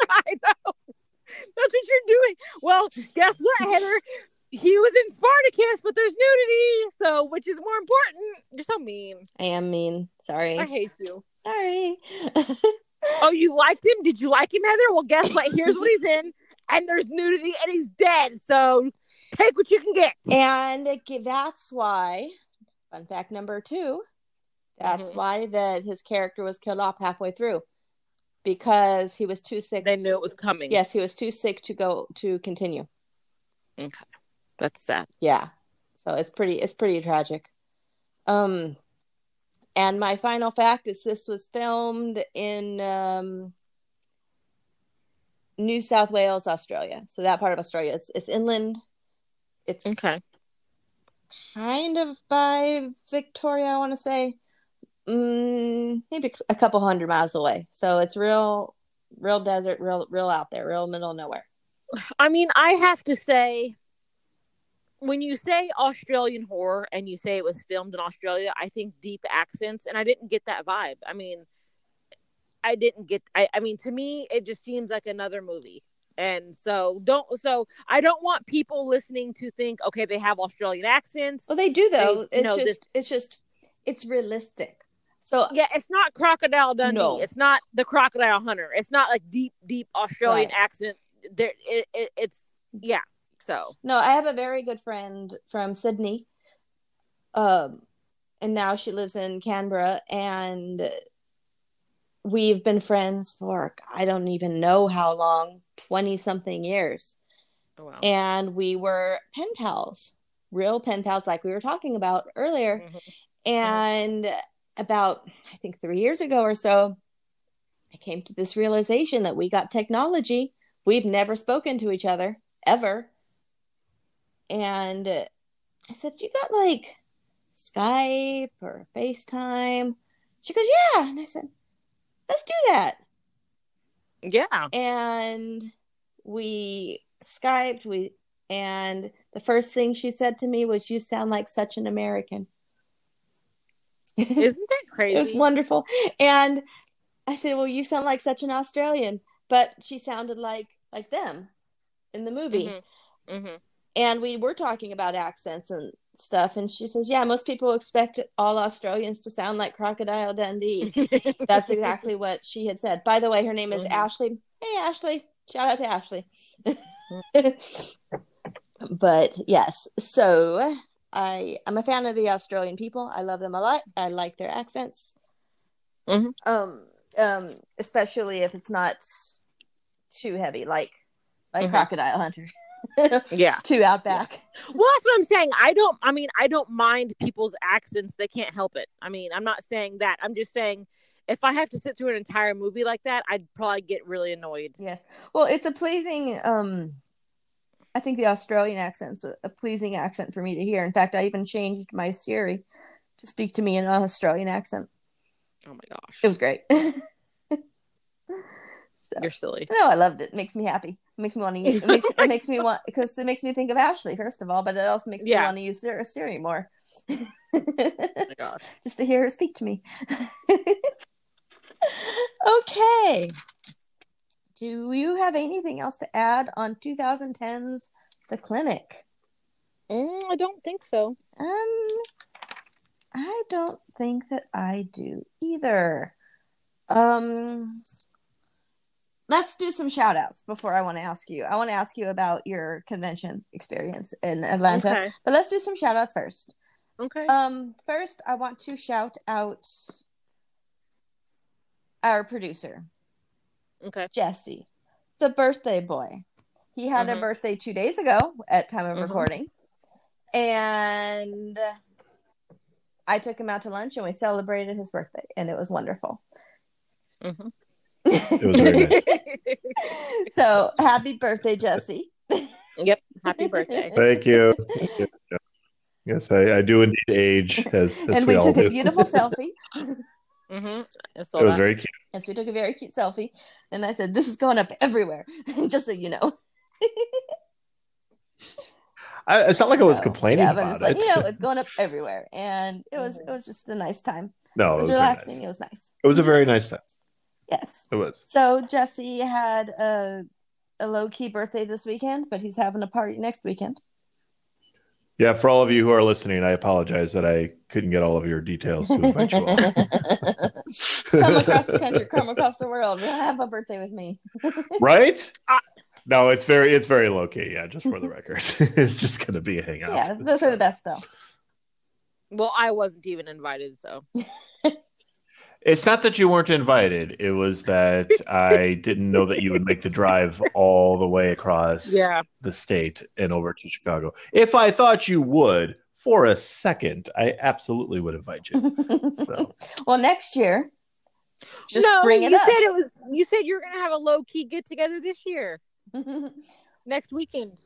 I know. That's what you're doing. Well, guess what, Heather? He was in Spartacus, but there's nudity, so which is more important? You're so mean. I am mean. Sorry. I hate you. Sorry. Oh, you liked him? Did you like him, Heather? Well, guess what? Here's what he's in, and there's nudity, and he's dead. So take what you can get. and that's why, fun fact number two, that's Mhm. why that his character was killed off halfway through because he was too sick. They knew it was coming. Yes, he was too sick to go to continue. Okay. That's sad. Yeah. So it's pretty it's pretty tragic. Um and my final fact is this was filmed in um New South Wales, Australia. So that part of Australia. It's it's inland. It's Okay. kind of by Victoria, I want to say. Mm, maybe a couple hundred miles away. So it's real real desert, real real out there, real middle of nowhere. I mean, I have to say, when you say Australian horror and you say it was filmed in Australia, I think deep accents, and I didn't get that vibe. I mean, I didn't get. I, I mean, to me, it just seems like another movie. And so don't so I don't want people listening to think okay they have Australian accents. Well, they do though. They- it's no, just this- it's just it's realistic. So Yeah, it's not Crocodile Dundee. No. It's not the Crocodile Hunter. It's not like deep deep Australian Right. accent. There it, it, it's yeah. So No, I have a very good friend from Sydney. Um, and now she lives in Canberra, and we've been friends for I don't even know how long 20 something years. oh, wow. And we were pen pals, real pen pals, like we were talking about earlier. Mhm. And about, I think, three years ago or so, I came to this realization that we got technology. We've never spoken to each other ever. And I said, You got like Skype or FaceTime? She goes, Yeah. And I said, Let's do that. yeah. And we Skyped, we and the first thing she said to me was, You sound like such an American. Isn't that crazy? It was wonderful. And I said, Well, you sound like such an Australian. But she sounded like like them in the movie. Mhm. Mhm. And we were talking about accents and stuff. And she says, Yeah, most people expect all Australians to sound like Crocodile Dundee. That's exactly what she had said. By the way, her name is Mhm. Ashley. Hey Ashley. Shout out to Ashley. but yes, so I I'm a fan of the Australian people. I love them a lot. I like their accents. Mhm. Um um especially if it's not too heavy like like Mhm. Crocodile Hunter. Yeah. too outback. Well, that's what I'm saying. I don't. I mean, I don't mind people's accents. They can't help it. I mean, I'm not saying that. I'm just saying if I have to sit through an entire movie like that, I'd probably get really annoyed. Yes. Well, it's a pleasing um I think the Australian accent's a, a pleasing accent for me to hear. In fact, I even changed my Siri to speak to me in an Australian accent. Oh my gosh, It was great. you're silly. no, I loved it. It makes me happy. It makes me want to use it makes, it makes me want because it makes me think of Ashley first of all, but it also makes me want to use Siri, Siri more. Oh my gosh. Just to hear her speak to me. okay. Do you have anything else to add on 2010's The Clinic? Mm, I don't think so. Um, I don't think that I do either. Um, let's do some shout outs before I want to ask you. I want to ask you about your convention experience in Atlanta, Okay. but let's do some shout outs first. Okay. Um, first, I want to shout out our producer, okay. Jesse, the birthday boy. He had a Mhm. birthday two days ago at time of Mhm. recording, and I took him out to lunch and we celebrated his birthday, and it was wonderful. hmm It was very nice. so happy birthday, Jesse! Yep. Happy birthday. Thank you. Thank you. Yeah. Yes, I, I do indeed age, as, as and we, we all took do. a beautiful selfie. Mm-hmm. I saw It was that. very cute. Yes, we took a very cute selfie, and I said, "This is going up everywhere," just so you know. I, it's not like I was complaining yeah, but about it's like it. you know, it's going up everywhere, and it was it was just a nice time. no, It was very relaxing. nice. It was nice. It was a very nice time. Yes. It was. So Jesse had a a low key birthday this weekend, but he's having a party next weekend. Yeah, for all of you who are listening, I apologize that I couldn't get all of your details to invite you come across the country, come across the world. Have a birthday with me. right? Uh, no, it's very it's very low key. Yeah, just for the record, it's just going to be a hangout. Yeah, those are the best though. Well, I wasn't even invited, so It's not that you weren't invited. It was that I didn't know that you would make the drive all the way across yeah. the state and over to Chicago. If I thought you would, for a second, I absolutely would invite you. So well, next year, just no, bring it you up. said it was. You said you were gonna have a low key get together this year, next weekend.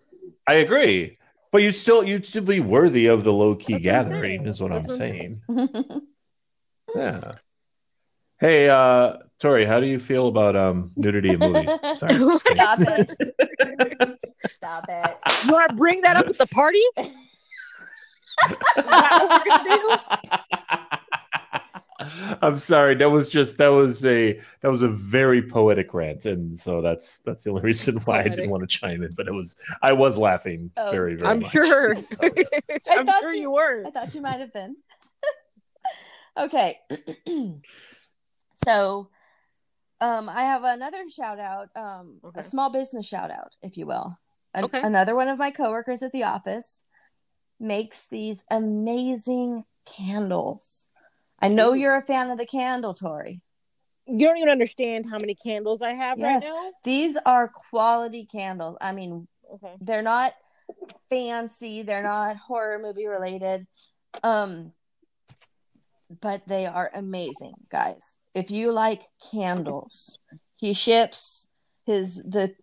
I agree. But you still you'd still be worthy of the low key That's gathering, is what That's I'm what I'm saying. Yeah. Hey, uh, Tori, how do you feel about um nudity in movies? Sorry. Stop it. Stop it. You want to bring that up at the party? that what we're gonna I'm sorry. That was just that was a that was a very poetic rant, and so that's that's the only reason why I didn't want to chime in. But it was I was laughing Oh, very very I'm much. sure. So, I'm thought sure you- you were. I thought you might have been. okay. so um I have another shout out, um Okay. a small business shout out, if you will. An- Okay. Another one of my coworkers at the office makes these amazing candles. I know you're a fan of the candle, Tori. You don't even understand how many candles I have Yes. right now. These are quality candles. I mean. Okay. they're not fancy they're not horror movie related um but they are amazing guys. If you like candles he ships his the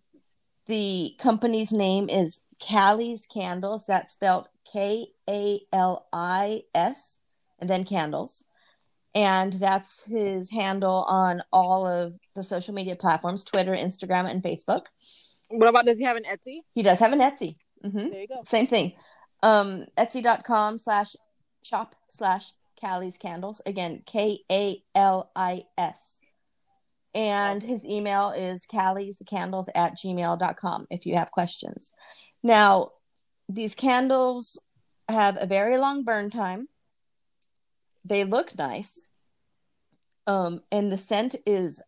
the company's name is Callie's Candles. That's spelled K A L I S and then candles. And that's his handle on all of the social media platforms Twitter Instagram and Facebook. What about does he have an Etsy? he does have an Etsy. Hmm There you go. same thing. Um etsy.com slash shop slash callie's candles. Again k-a-l-i-s and his email is callie'scandles at gmail.com if you have questions. Now these candles have a very long burn time. They look nice. Um and the scent is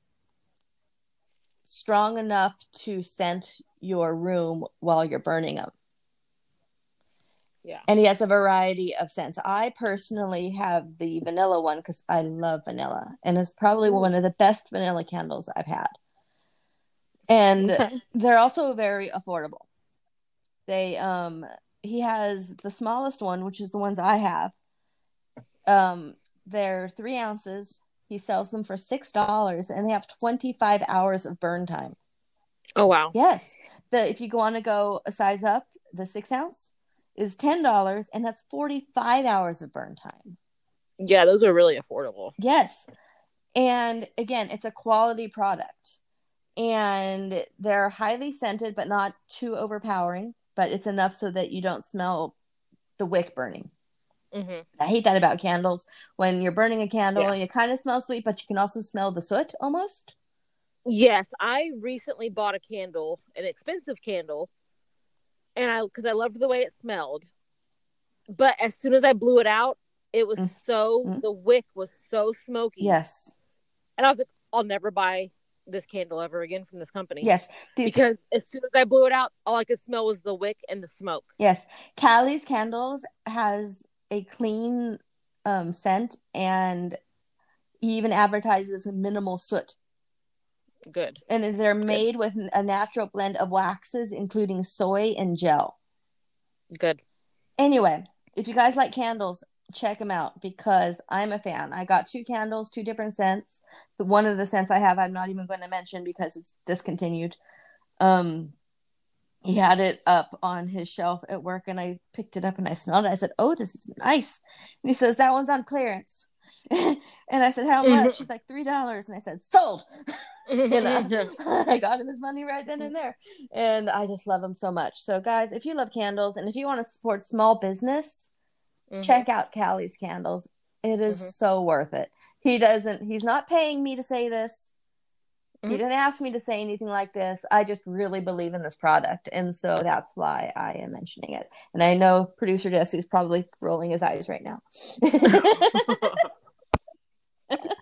strong enough to scent your room while you're burning them Yeah. and he has a variety of scents. I personally have the vanilla one because I love vanilla, and it's probably Ooh. one of the best vanilla candles I've had. And Okay. they're also very affordable. They um he has the smallest one, which is the ones I have. Um, they're three ounces. He sells them for six dollars, and they have twenty five hours of burn time. Oh wow. Yes. The if you want to go a size up, the six ounce is ten dollars, and that's forty five hours of burn time. Yeah, those are really affordable. Yes. And again, it's a quality product. And they're highly scented, but not too overpowering, but it's enough so that you don't smell the wick burning. hmm I hate that about candles. When you're burning a candle, Yes. it kind of smells sweet, but you can also smell the soot almost. Yes, I recently bought a candle, an expensive candle, and I because I loved the way it smelled. But as soon as I blew it out, it was Mm. so Mm. the wick was so smoky. Yes. and I was like, I'll never buy this candle ever again from this company. Yes. The- because as soon as I blew it out, all I could smell was the wick and the smoke. Yes, Callie's Candles has a clean um, scent and he even advertises minimal soot. Good. And they're made with a natural blend of waxes, including soy and gel. Good. Anyway, if you guys like candles, check them out because I'm a fan. I got two candles, two different scents. The one of the scents I have, I'm not even going to mention because it's discontinued. Um, he had it up on his shelf at work, and I picked it up and I smelled it. I said, "Oh, this is nice." And he says, "That one's on clearance." and I said, "How much?" She's like, three dollars." And I said, "Sold." and I, I got him his money right then and there. And I just love him so much. So, guys, if you love candles and if you want to support small business, Mhm. check out Callie's candles. It is Mhm. so worth it. He doesn't, he's not paying me to say this. He Mhm. didn't ask me to say anything like this. I just really believe in this product. And so that's why I am mentioning it. And I know producer Jesse's probably rolling his eyes right now.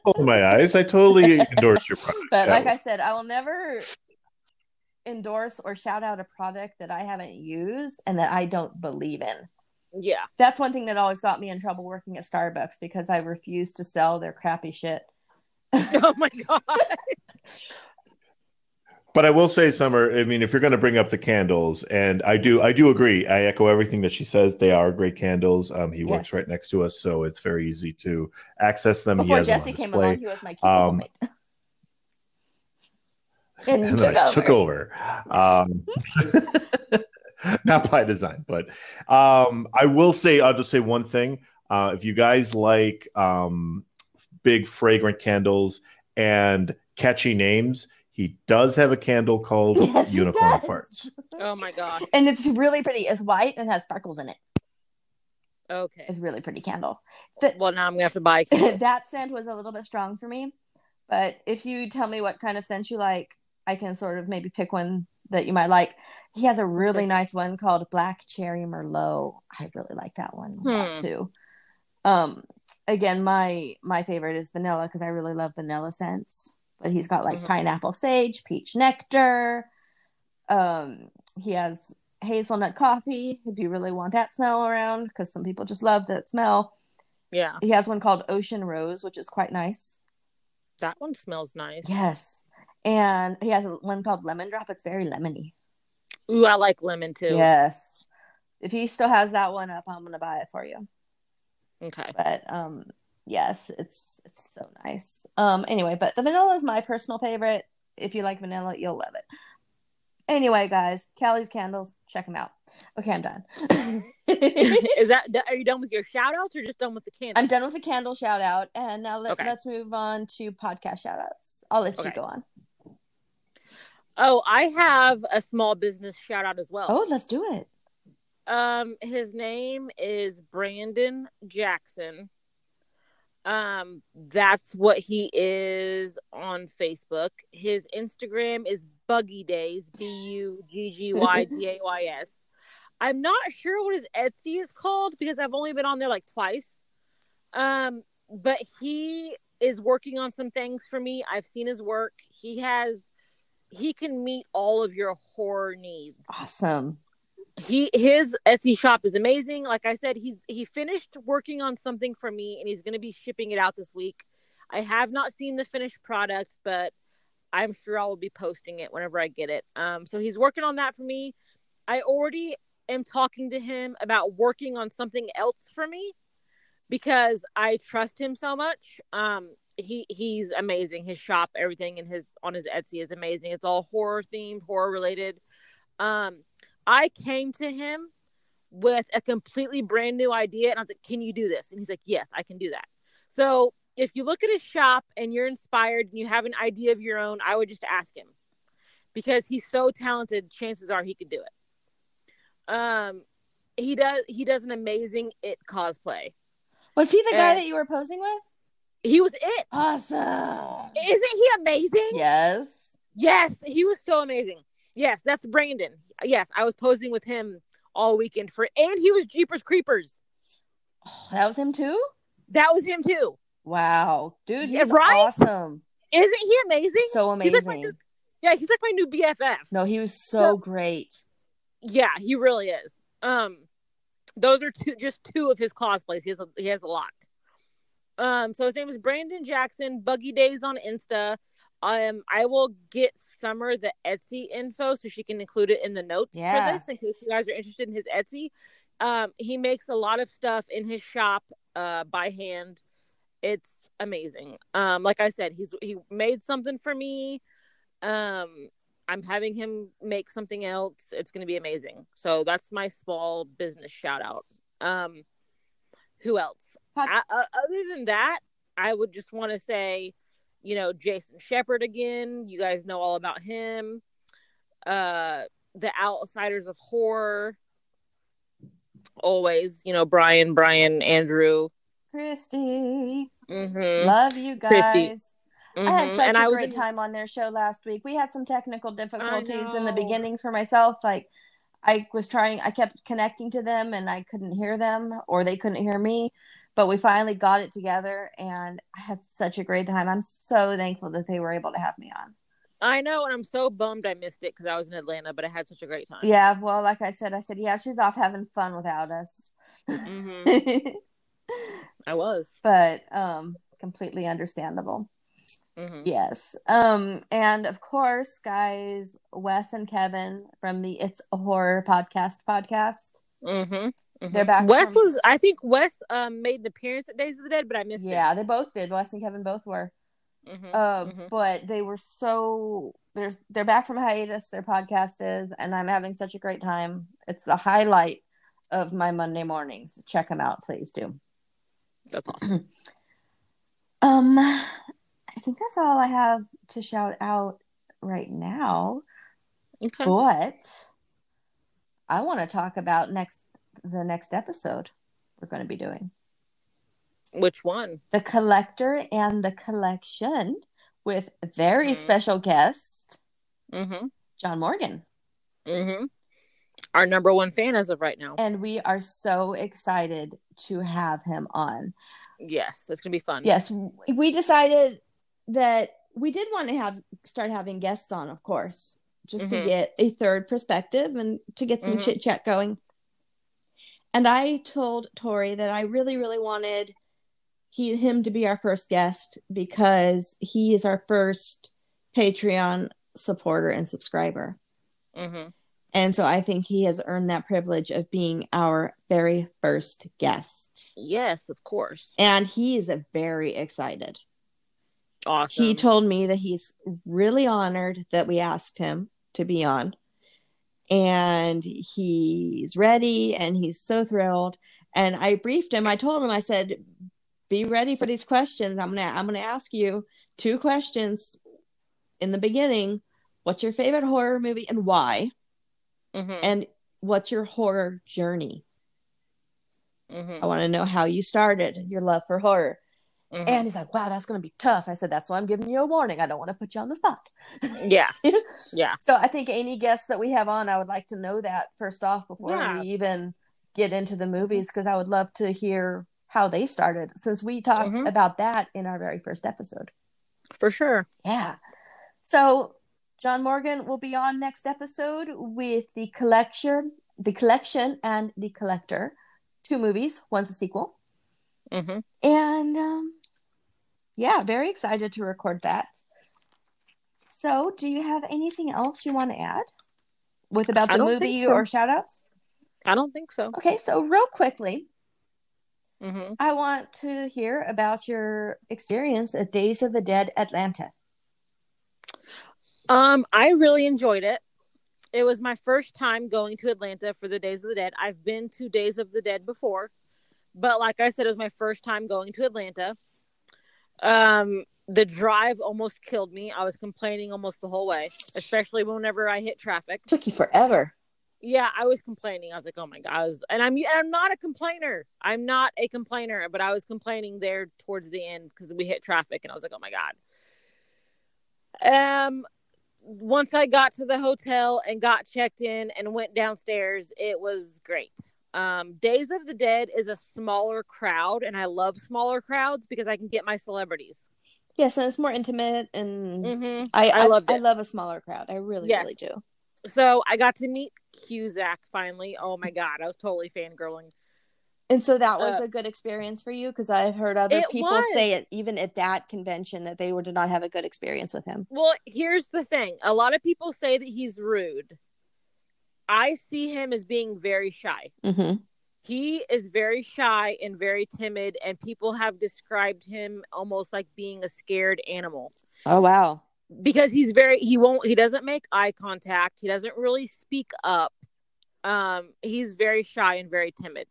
Hold my eyes. I totally endorse your product. but like Yeah. I said, I will never endorse or shout out a product that I haven't used and that I don't believe in. yeah. That's one thing that always got me in trouble working at Starbucks because I refused to sell their crappy shit. Oh my god. But I will say, Summer. I mean, if you're going to bring up the candles, and I do, I do agree. I echo everything that she says. They are great candles. Um, he works right next to us, so it's very easy to access them. He Before has them Jesse came along, he was my Um, mate. and, and took I over. took over. Um, not by design, but um, I will say, I'll just say one thing. Uh, if you guys like um, big fragrant candles and catchy names, he does have a candle called Yes, he Unicorn. Farts. Oh my god. And it's really pretty. It's white and has sparkles in it. Okay. It's a really pretty candle. The- Well, now I'm gonna have to buy. a that scent was a little bit strong for me. But if you tell me what kind of scent you like, I can sort of maybe pick one that you might like. He has a really nice one called Black Cherry Merlot. I really like that one a lot Hmm. too. Um, again, my my favorite is vanilla because I really love vanilla scents. But he's got like Mhm. pineapple sage, peach nectar. Um, he has hazelnut coffee if you really want that smell around because some people just love that smell. Yeah. He has one called Ocean Rose, which is quite nice. That one smells nice. Yes. And he has one called Lemon Drop. It's very lemony. Ooh, I like lemon too. Yes. If he still has that one up, I'm going to buy it for you. Okay. But um yes, it's it's so nice. Um anyway, but the vanilla is my personal favorite. If you like vanilla, you'll love it. Anyway, guys, Callie's candles, check them out. Okay, I'm done. Is that are you done with your shout outs or just done with the candle? I'm done with the candle shout out. And now let, Okay. let's move on to podcast shout outs. I'll let you go on. Oh, I have a small business shout out as well. Oh, let's do it. Um, his name is Brandon Jackson. Um, that's what he is on Facebook. His Instagram is Buggy Days, B U G G Y D A Y S. I'm not sure what his Etsy is called because I've only been on there like twice. Um, but he is working on some things for me. I've seen his work. He has he can meet all of your horror needs Awesome. He his Etsy shop is amazing. Like I said, he's he finished working on something for me and he's going to be shipping it out this week. I have not seen the finished product, but I'm sure I will be posting it whenever I get it. Um so he's working on that for me. I already am talking to him about working on something else for me because I trust him so much. Um he he's amazing. His shop, everything in his on his Etsy is amazing. It's all horror themed, horror related. Um I came to him with a completely brand new idea and I was like, Can you do this? And he's like, Yes, I can do that. So if you look at his shop and you're inspired and you have an idea of your own, I would just ask him because he's so talented. Chances are he could do it. Um, he does. He does an amazing it cosplay. Was he the guy that you were posing with? He was it. Awesome. Isn't he amazing? Yes. Yes, he was so amazing. Yes, that's Brandon. Yes, I was posing with him all weekend for, and he was Jeepers Creepers. Oh, that was him too? That was him too. Wow. Dude, Yeah, he's right? awesome. Isn't he amazing? So He's like amazing. new- yeah, he's like my new BFF. No, he was so So- great. Yeah, he really is. Um, those are two, just two of his cosplays. He has a, he has a lot. Um, so his name is Brandon Jackson. Buggy Days on Insta. Um, I will get Summer the Etsy info so she can include it in the notes Yeah. for this in case you guys are interested in his Etsy. Um, he makes a lot of stuff in his shop uh by hand. It's amazing. Um, like I said, he's he made something for me. Um, I'm having him make something else. It's going to be amazing. So that's my small business shout out. Um, who else? I, uh, other than that, I would just want to say, you know, Jason Shepard again. You guys know all about him. Uh, the Outsiders of Horror. Always, you know, Brian, Brian, Andrew. Christy. Mm-hmm. Love you guys. Christy. I had Mhm. such and a great in- time on their show last week. We had some technical difficulties in the beginning for myself. Like I was trying, I kept connecting to them and I couldn't hear them or they couldn't hear me. But we finally got it together and I had such a great time. I'm so thankful that they were able to have me on. I know, and I'm so bummed I missed it because I was in Atlanta, but I had such a great time. Yeah, well, like I said, I said, yeah, she's off having fun without us. hmm I was. but um completely understandable. hmm Yes. Um, and of course, guys, Wes and Kevin from the It's a Horror Podcast podcast. Hmm They're back Wes from- was, I think Wes um made an appearance at Days of the Dead, but I missed it. Yeah, they both did. Wes and Kevin both were. it. hmm Uh, Mhm. but they were so there's they're back from hiatus, their podcast is, and I'm having such a great time. It's the highlight of my Monday mornings. Check them out, please do. That's awesome. Um, I think that's all I have to shout out right now. Okay. But I want to talk about next the next episode we're going to be doing. Which one? The Collector and the Collection with a very Mhm. special guest, hmm John Morgan. hmm Our number one fan as of right now. And we are so excited to have him on. Yes, it's gonna be fun. Yes, we decided that we did want to have start having guests on, of course, just to Mhm. get a third perspective and to get some Mhm. chit chat going. And I told Tori that I really, really wanted he him to be our first guest because he is our first Patreon supporter and subscriber. hmm And so I think he has earned that privilege of being our very first guest. Yes, of course. And he is very excited. Awesome. He told me that he's really honored that we asked him to be on. And he's ready and he's so thrilled. And I briefed him. I told him, I said, be ready for these questions. I'm gonna I'm gonna ask you two questions in the beginning. What's your favorite horror movie and why? hmm And what's your horror journey? hmm I want to know how you started your love for horror. Hmm And he's like, wow, that's going to be tough. I said, that's why I'm giving you a warning. I don't want to put you on the spot. yeah. Yeah. So I think any guests that we have on, I would like to know that first off before Yeah. we even get into the movies, because I would love to hear how they started since we talked Mhm. about that in our very first episode. For sure. Yeah. So John Morgan will be on next episode with the collection, the collection and the collector, two movies. One's a sequel. hmm And um, yeah, very excited to record that. So, do you have anything else you want to add with about the movie so. or shout outs? I don't think so. Okay, so real quickly, hmm I want to hear about your experience at Days of the Dead Atlanta. Um, I really enjoyed it. It was my first time going to Atlanta for the Days of the Dead. I've been to Days of the Dead before, but like I said, it was my first time going to Atlanta. Um, the drive almost killed me. I was complaining almost the whole way, especially whenever I hit traffic. Took you forever. Yeah, I was complaining. I was like, "Oh my god!" Was, and I'm and I'm not a complainer. I'm not a complainer, but I was complaining there towards the end because we hit traffic, and I was like, "Oh my god." Um, once I got to the hotel and got checked in and went downstairs, it was great. Um, Days of the Dead is a smaller crowd, and I love smaller crowds because I can get my celebrities. Yes, and it's more intimate, and Mm-hmm. I I I, loved I love a smaller crowd. I really, Yes. really do. So I got to meet Cusack finally. Oh my god, I was totally fangirling. And so that was Uh, a good experience for you because I've heard other people was. say it even at that convention that they were, did not have a good experience with him. Well, here's the thing. A lot of people say that he's rude. I see him as being very shy. Mm-hmm. He is very shy and very timid, and people have described him almost like being a scared animal Oh wow. because he's very he won't he doesn't make eye contact. He doesn't really speak up. Um, he's very shy and very timid.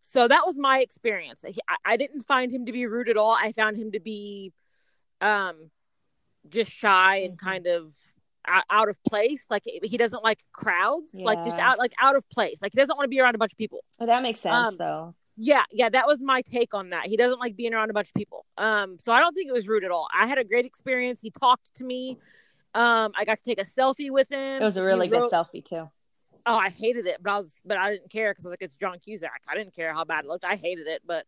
So that was my experience. He, I, I didn't find him to be rude at all. I found him to be, um, just shy and Mhm. kind of out, of place. Like he doesn't like crowds. Like just out like out of place. Like he doesn't want to be around a bunch of people. Well, that makes sense Um, though. Yeah, yeah, that was my take on that. He doesn't like being around a bunch of people. Um, so I don't think it was rude at all. I had a great experience. He talked to me. Um, I got to take a selfie with him. It was a really good selfie too. Oh, I hated it, but I was, but I didn't care because like it's John Cusack. I didn't care how bad it looked. I hated it, but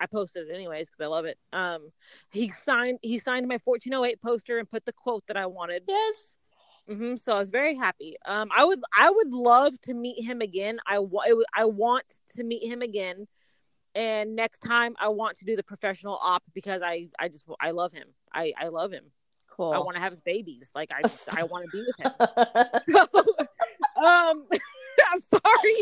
I posted it anyways because I love it. Um, he signed, he signed my 1408 poster and put the quote that I wanted. Yes. Hmm so I was very happy. Um, I would, I would love to meet him again. I, wa- I, want to meet him again, and next time I want to do the professional op because I, I just, I love him. I, I love him. Cool. I want to have his babies. Like I, just, I want to be with him. So, um, I'm sorry.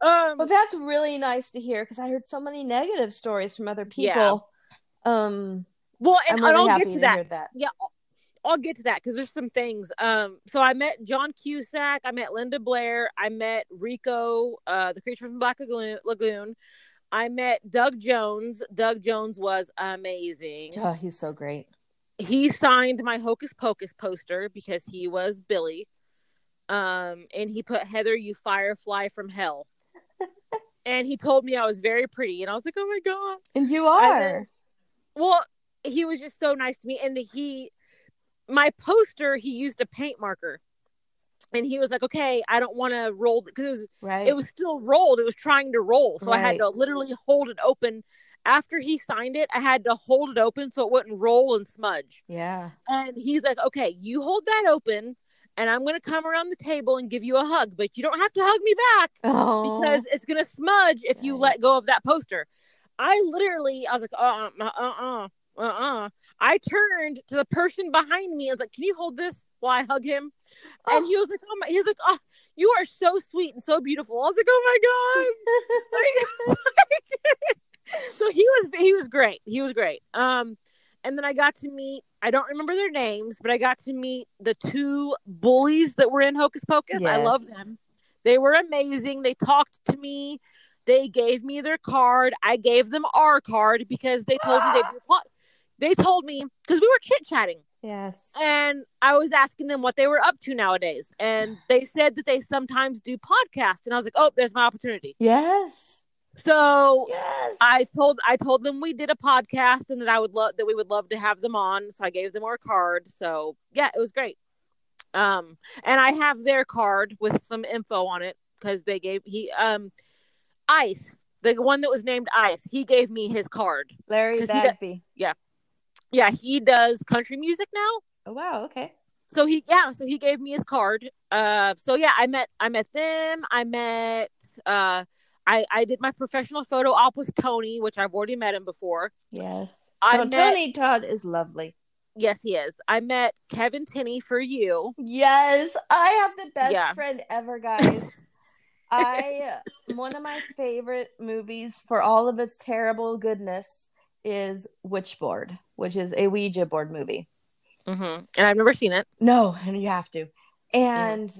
Um, well, that's really nice to hear because I heard so many negative stories from other Yeah. people. Um, well, I'm and, really and I'll happy get to to that. hear that. Yeah, I'll, get to that because there's some things. Um, so I met John Cusack. I met Linda Blair. I met Rico, uh, the creature from Black Lagoon. I met Doug Jones. Doug Jones was amazing. Oh, he's so great. he signed my Hocus Pocus poster because he was Billy. Um, and he put Heather, you firefly from hell. and he told me I was very pretty, and I was like, oh my god. And you are. Well, he was just so nice to me, and he, my poster, he used a paint marker, and he was like, okay, I don't want to roll because it was Right. it was still rolled. It was trying to roll. So I had to literally hold it open. After he signed it, I had to hold it open so it wouldn't roll and smudge. yeah. And he's like, okay, you hold that open and I'm going to come around the table and give you a hug, but you don't have to hug me back Oh. because it's going to smudge if you let go of that poster. I literally, I was like, uh uh, uh uh, uh uh. I turned to the person behind me. And I was like, can you hold this while I hug him? And Oh. he was like, oh my, he's like, oh, you are so sweet and so beautiful. I was like, oh my God. so he was he was great. He was great. Um, and then I got to meet. I don't remember their names, but I got to meet the two bullies that were in Hocus Pocus. I love them. They were amazing. They talked to me. They gave me their card. I gave them our card because they told me they they told me because we were chit chatting yes. and I was asking them what they were up to nowadays, and they said that they sometimes do podcasts, and I was like, oh, there's my opportunity. Yes. So Yes. I told I told them we did a podcast and that I would love that we would love to have them on. So I gave them our card. So yeah, it was great. Um, and I have their card with some info on it because they gave he um Ice, the one that was named Ice, he gave me his card. Larry 'cause he Bagby. Yeah, he does country music now. Oh wow. Okay. So he yeah, so he gave me his card. Uh so yeah, I met I met them. I met uh I I did my professional photo op with Tony, which I've already met him before. Yes. I So met- Tony Todd is lovely. Yes, he is. I met Kevin Tenney for you. Yes, I have the best Yeah. friend ever, guys. I one of my favorite movies for all of its terrible goodness is Witchboard, which is a Ouija board movie. Mm-hmm. And I've never seen it. No, and you have to. And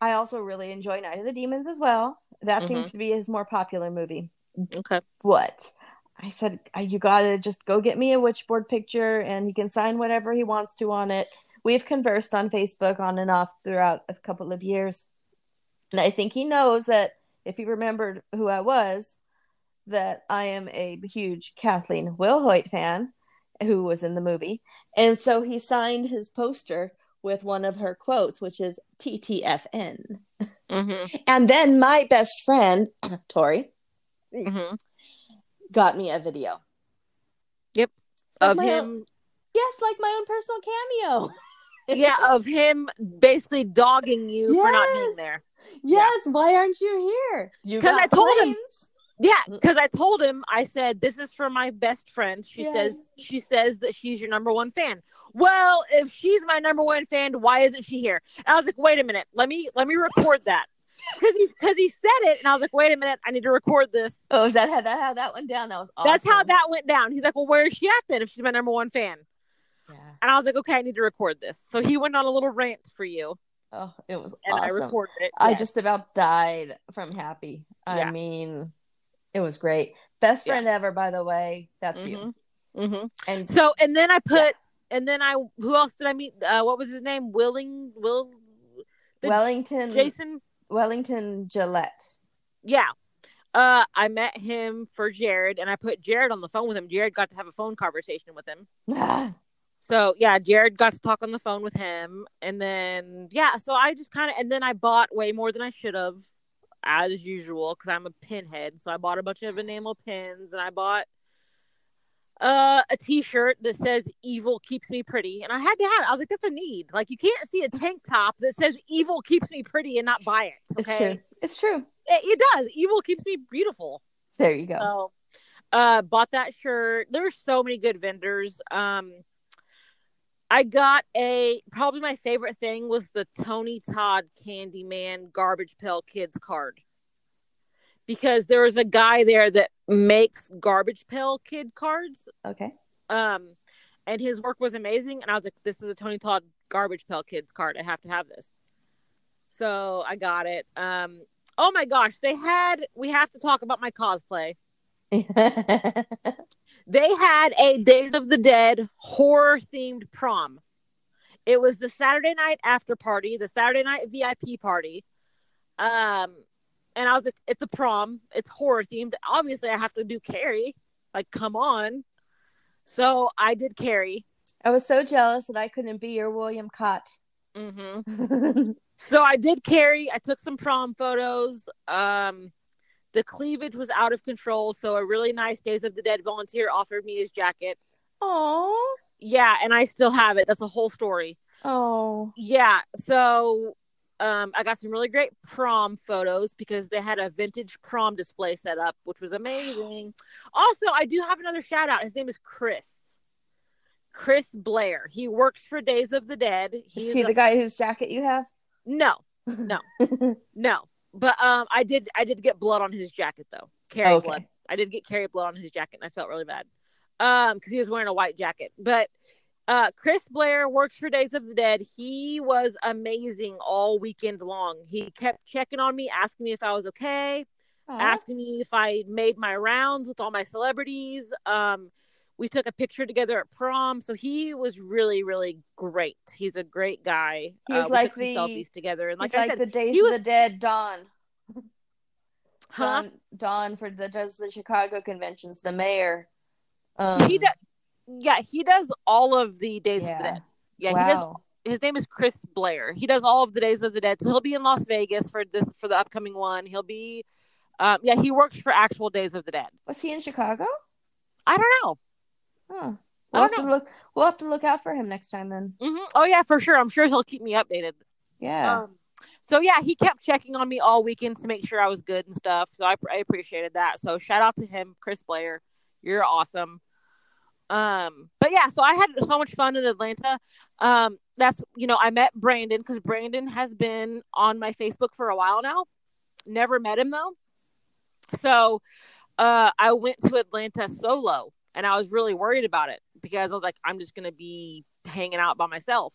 I also really enjoy Night of the Demons as well. That seems to be his more popular movie. Okay. But I said, "Uh, you gotta just go get me a witchboard picture and he can sign whatever he wants to on it. We've conversed on Facebook on and off throughout a couple of years. And I think he knows that if he remembered who I was, that I am a huge Kathleen Wilhoite fan who was in the movie. And so he signed his poster with one of her quotes, which is TTFN. Mm-hmm. And then my best friend, Tori, Mm-hmm. got me a video. Yep. Like Of him, own- yes, like my own personal cameo. yeah, of him basically dogging you for not being there. Yes, why aren't you here? Because I told him- planes. Yeah, mm. because I told him, I said, "This is for my best friend." She Yes. says, "She says that she's your number one fan." Well, if she's my number one fan, why isn't she here? And I was like, "Wait a minute, let me let me record that," because he because he said it, and I was like, "Wait a minute, I need to record this." Oh, is that how that how that went down? That was awesome. That's how that went down. He's like, "Well, where is she at then? If she's my number one fan?" Yeah. And I was like, "Okay, I need to record this." So he went on a little rant for you, Oh, it was and I recorded it. I Yeah. just about died from happy. I Yeah. mean, it was great. Best Yeah. friend ever, by the way. That's you. hmm And So and then I put and then I who else did I meet? Uh, what was his name? Willing Will Wellington Jason. Wellington Gillette. Yeah. Uh, I met him for Jared, and I put Jared on the phone with him. Jared got to have a phone conversation with him. So yeah, Jared got to talk on the phone with him, and then yeah, so I just kind of and then I bought way more than I should have, as usual, because I'm a pinhead. So I bought a bunch of enamel pins, and I bought uh a T-shirt that says "Evil keeps me pretty," and I had to have it. I was like, "That's a need." Like you can't see a tank top that says "Evil keeps me pretty" and not buy it. it's true. It's true. It, it does. Evil keeps me beautiful. There you go. So uh bought that shirt. There's so many good vendors. Um I got a probably my favorite thing was the Tony Todd Candyman Garbage Pail Kids card. Because there was a guy there that makes garbage pail kid cards. Okay. Um and his work was amazing. And I was like, this is a Tony Todd Garbage Pail Kids card. I have to have this. So I got it. Um oh my gosh, they had we have to talk about my cosplay. They had a Days of the Dead horror themed prom. It was the Saturday night after party, the Saturday night VIP party. Um, and I was like, it's a prom, it's horror themed. Obviously, I have to do Carrie. Like, come on. So I did Carrie. I was so jealous that I couldn't be your William Katt. hmm So I did Carrie. I took some prom photos. Um, the cleavage was out of control. So a really nice Days of the Dead volunteer offered me his jacket. Oh, Yeah, and I still have it. That's a whole story. oh, Yeah, so um I got some really great prom photos because they had a vintage prom display set up, which was amazing. Also, I do have another shout out. His name is Chris. Chris Blair. He works for Days of the Dead. He's is he a- the guy whose jacket you have? no, no, no. But um I did I did get blood on his jacket though. Carrie Okay. blood. I did get Carrie blood on his jacket and I felt really bad. Um, because he was wearing a white jacket. But uh Chris Blair works for Days of the Dead. He was amazing all weekend long. He kept checking on me, asking me if I was okay, Aw. asking me if I made my rounds with all my celebrities. Um we took a picture together at prom, so he was really, really great. He's a great guy. He was uh, like the- selfies together, and like He's I like said, the Days he of was- the Dead Don. huh? Dawn, Dawn for the does the Chicago conventions, the mayor. Um, he does yeah he does all of the days of the Yeah. dead yeah he does his name is chris blair he does all of the days of the dead so he'll be in las vegas for this for the upcoming one he'll be um yeah he works for actual days of the dead Was he in Chicago? i don't know Huh. We'll have don't to look. We'll have to look out for him next time then. hmm oh yeah for sure. I'm sure he'll keep me updated. Yeah. um so yeah he kept checking on me all weekend to make sure i was good and stuff. So i, I appreciated that. So shout out to him chris blair. You're awesome. Um but yeah so i had so much fun in atlanta. Um that's you know i met brandon because brandon has been on my facebook for a while now. Never met him though. So uh i went to atlanta solo and i was really worried about it because i was like i'm just gonna be hanging out by myself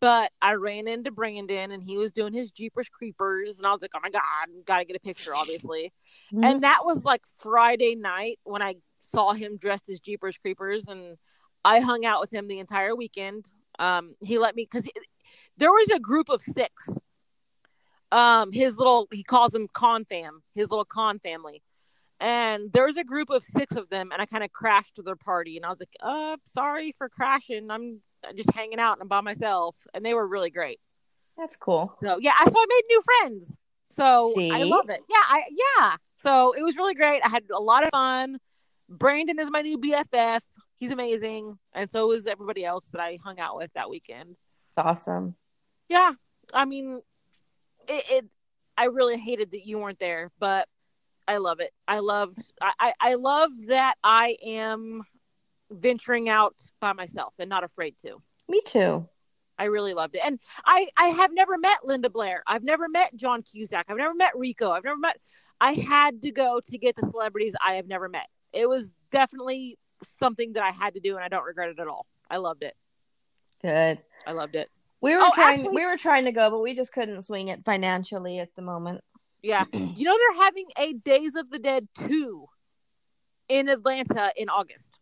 but i ran into brandon and he was doing his jeepers creepers and i was like oh my god gotta get a picture obviously Mm-hmm. and that was like Friday night when I saw him dressed as Jeepers Creepers, and I hung out with him the entire weekend. Um, he let me because there was a group of six. um his little he calls them con fam his little con family and there was a group of six of them and i kind of crashed to their party and i was like uh sorry for crashing. I'm just hanging out and i'm by myself. And they were really great. That's cool. so yeah so i made new friends. So i love it. Yeah i yeah. So it was really great. I had a lot of fun. Brandon is my new bff he's amazing and so is everybody else that i hung out with that weekend. It's awesome. yeah i mean it, it i really hated that you weren't there but i love it. I love I, I i love that i am venturing out by myself and not afraid to. Me too. i really loved it. And i i have never met linda blair. I've never met john cusack. I've never met rico. I've never met i had to go to get the celebrities i have never met. It was definitely something that i had to do and i don't regret it at all. I loved it. Good. i loved it. We were Oh, trying. actually- we were trying to go, but we just couldn't swing it financially at the moment. Yeah. you know they're having a Days of the Dead 2 in Atlanta in August.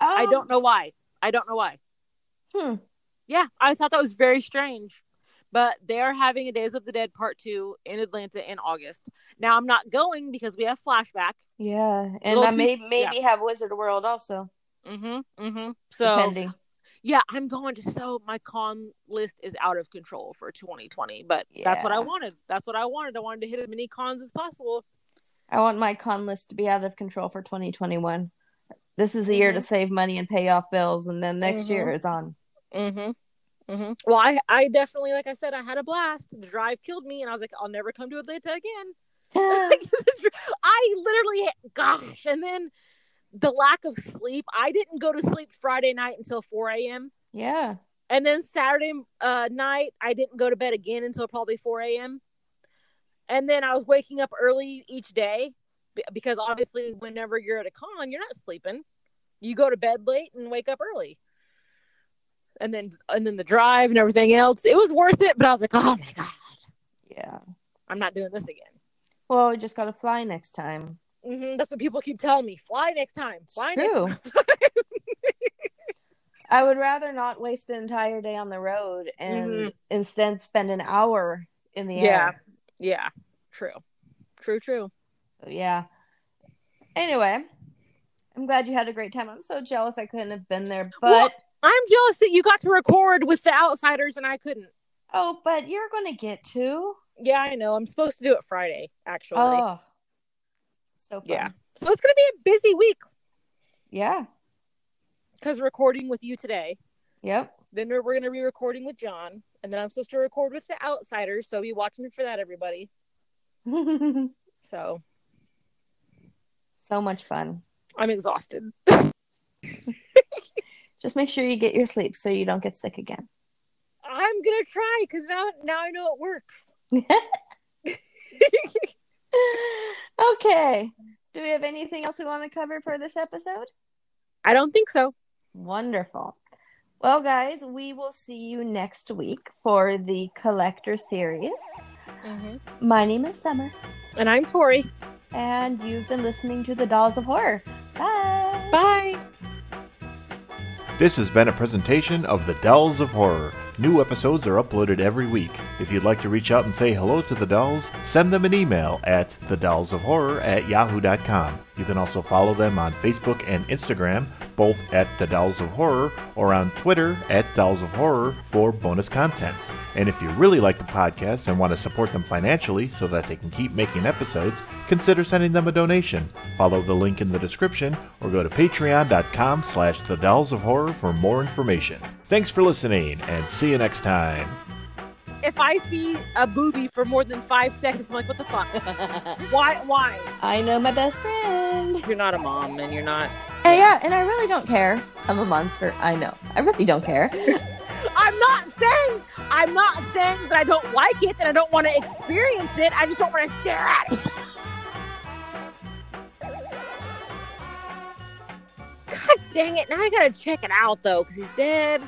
I don't know why. I don't know why. Hmm. Yeah, I thought that was very strange. But they're having a Days of the Dead part 2 in Atlanta in August. Now I'm not going because we have flashback. Yeah, and Little I may peop- maybe have Wizard World also. Mhm. Mhm. So depending. Yeah, I'm going to so my con list is out of control for 2020, but that's what I wanted. That's what I wanted. I wanted to hit as many cons as possible. I want my con list to be out of control for 2021. This is the year to save money and pay off bills, and then next year Mhm. it's on. Mm-hmm. Mm-hmm. Well, I, I definitely, like I said, I had a blast. The drive killed me, and I was like, I'll never come to Atlanta again. I literally, gosh, and then the lack of sleep. I didn't go to sleep Friday night until 4 a.m. yeah. And then Saturday uh, night, I didn't go to bed again until probably 4 a.m. And then I was waking up early each day because obviously, whenever you're at a con, you're not sleeping. You go to bed late and wake up early. And then, and then the drive and everything else. It was worth it, but I was like, oh my god, Yeah. I'm not doing this again. Well, we just got to fly next time. Hmm That's what people keep telling me. Fly next time. Fly True. next time. I would rather not waste an entire day on the road and Mhm. instead spend an hour in the Yeah. air. Yeah. Yeah. True. True. True. So yeah. Anyway, I'm glad you had a great time. I'm so jealous I couldn't have been there, but Well- I'm jealous that you got to record with the outsiders and I couldn't. oh, but you're gonna get to. Yeah, I know. I'm supposed to do it Friday, actually. Oh, so fun. yeah. So it's going to be a busy week Yeah. because recording with you today. Yep. Then we're, we're going to be recording with John. And then I'm supposed to record with the outsiders. So be watching for that, everybody. So so much fun. I'm exhausted. Just make sure you get your sleep so you don't get sick again. I'm going to try because now, now I know it works. okay. Do we have anything else we want to cover for this episode? I don't think so. Wonderful. Well, guys, we will see you next week for the collector series. Mm-hmm. My name is Summer, And I'm Tori. and you've been listening to the Dolls of Horror. Bye. Bye. This has been a presentation of the Dolls of Horror. New episodes are uploaded every week. If you'd like to reach out and say hello to the dolls, send them an email at thedollsofhorror at yahoo.com. You can also follow them on Facebook and Instagram, both at The Dolls of Horror, or on Twitter at Dolls of Horror for bonus content. And if you really like the podcast and want to support them financially so that they can keep making episodes, consider sending them a donation. Follow the link in the description or go to patreon.com slash the dolls of horror for more information. Thanks for listening and see you next time. If I see a booby for more than five seconds, I'm like, what the fuck? why? Why? I know my best friend. You're not a mom and you're not. Hey, yeah, and I really don't care. I'm a monster. I know. I really don't care. I'm not saying I'm not saying that I don't like it and I don't want to experience it. I just don't want to stare at it. God dang it! Now I gotta check it out though, because he's dead.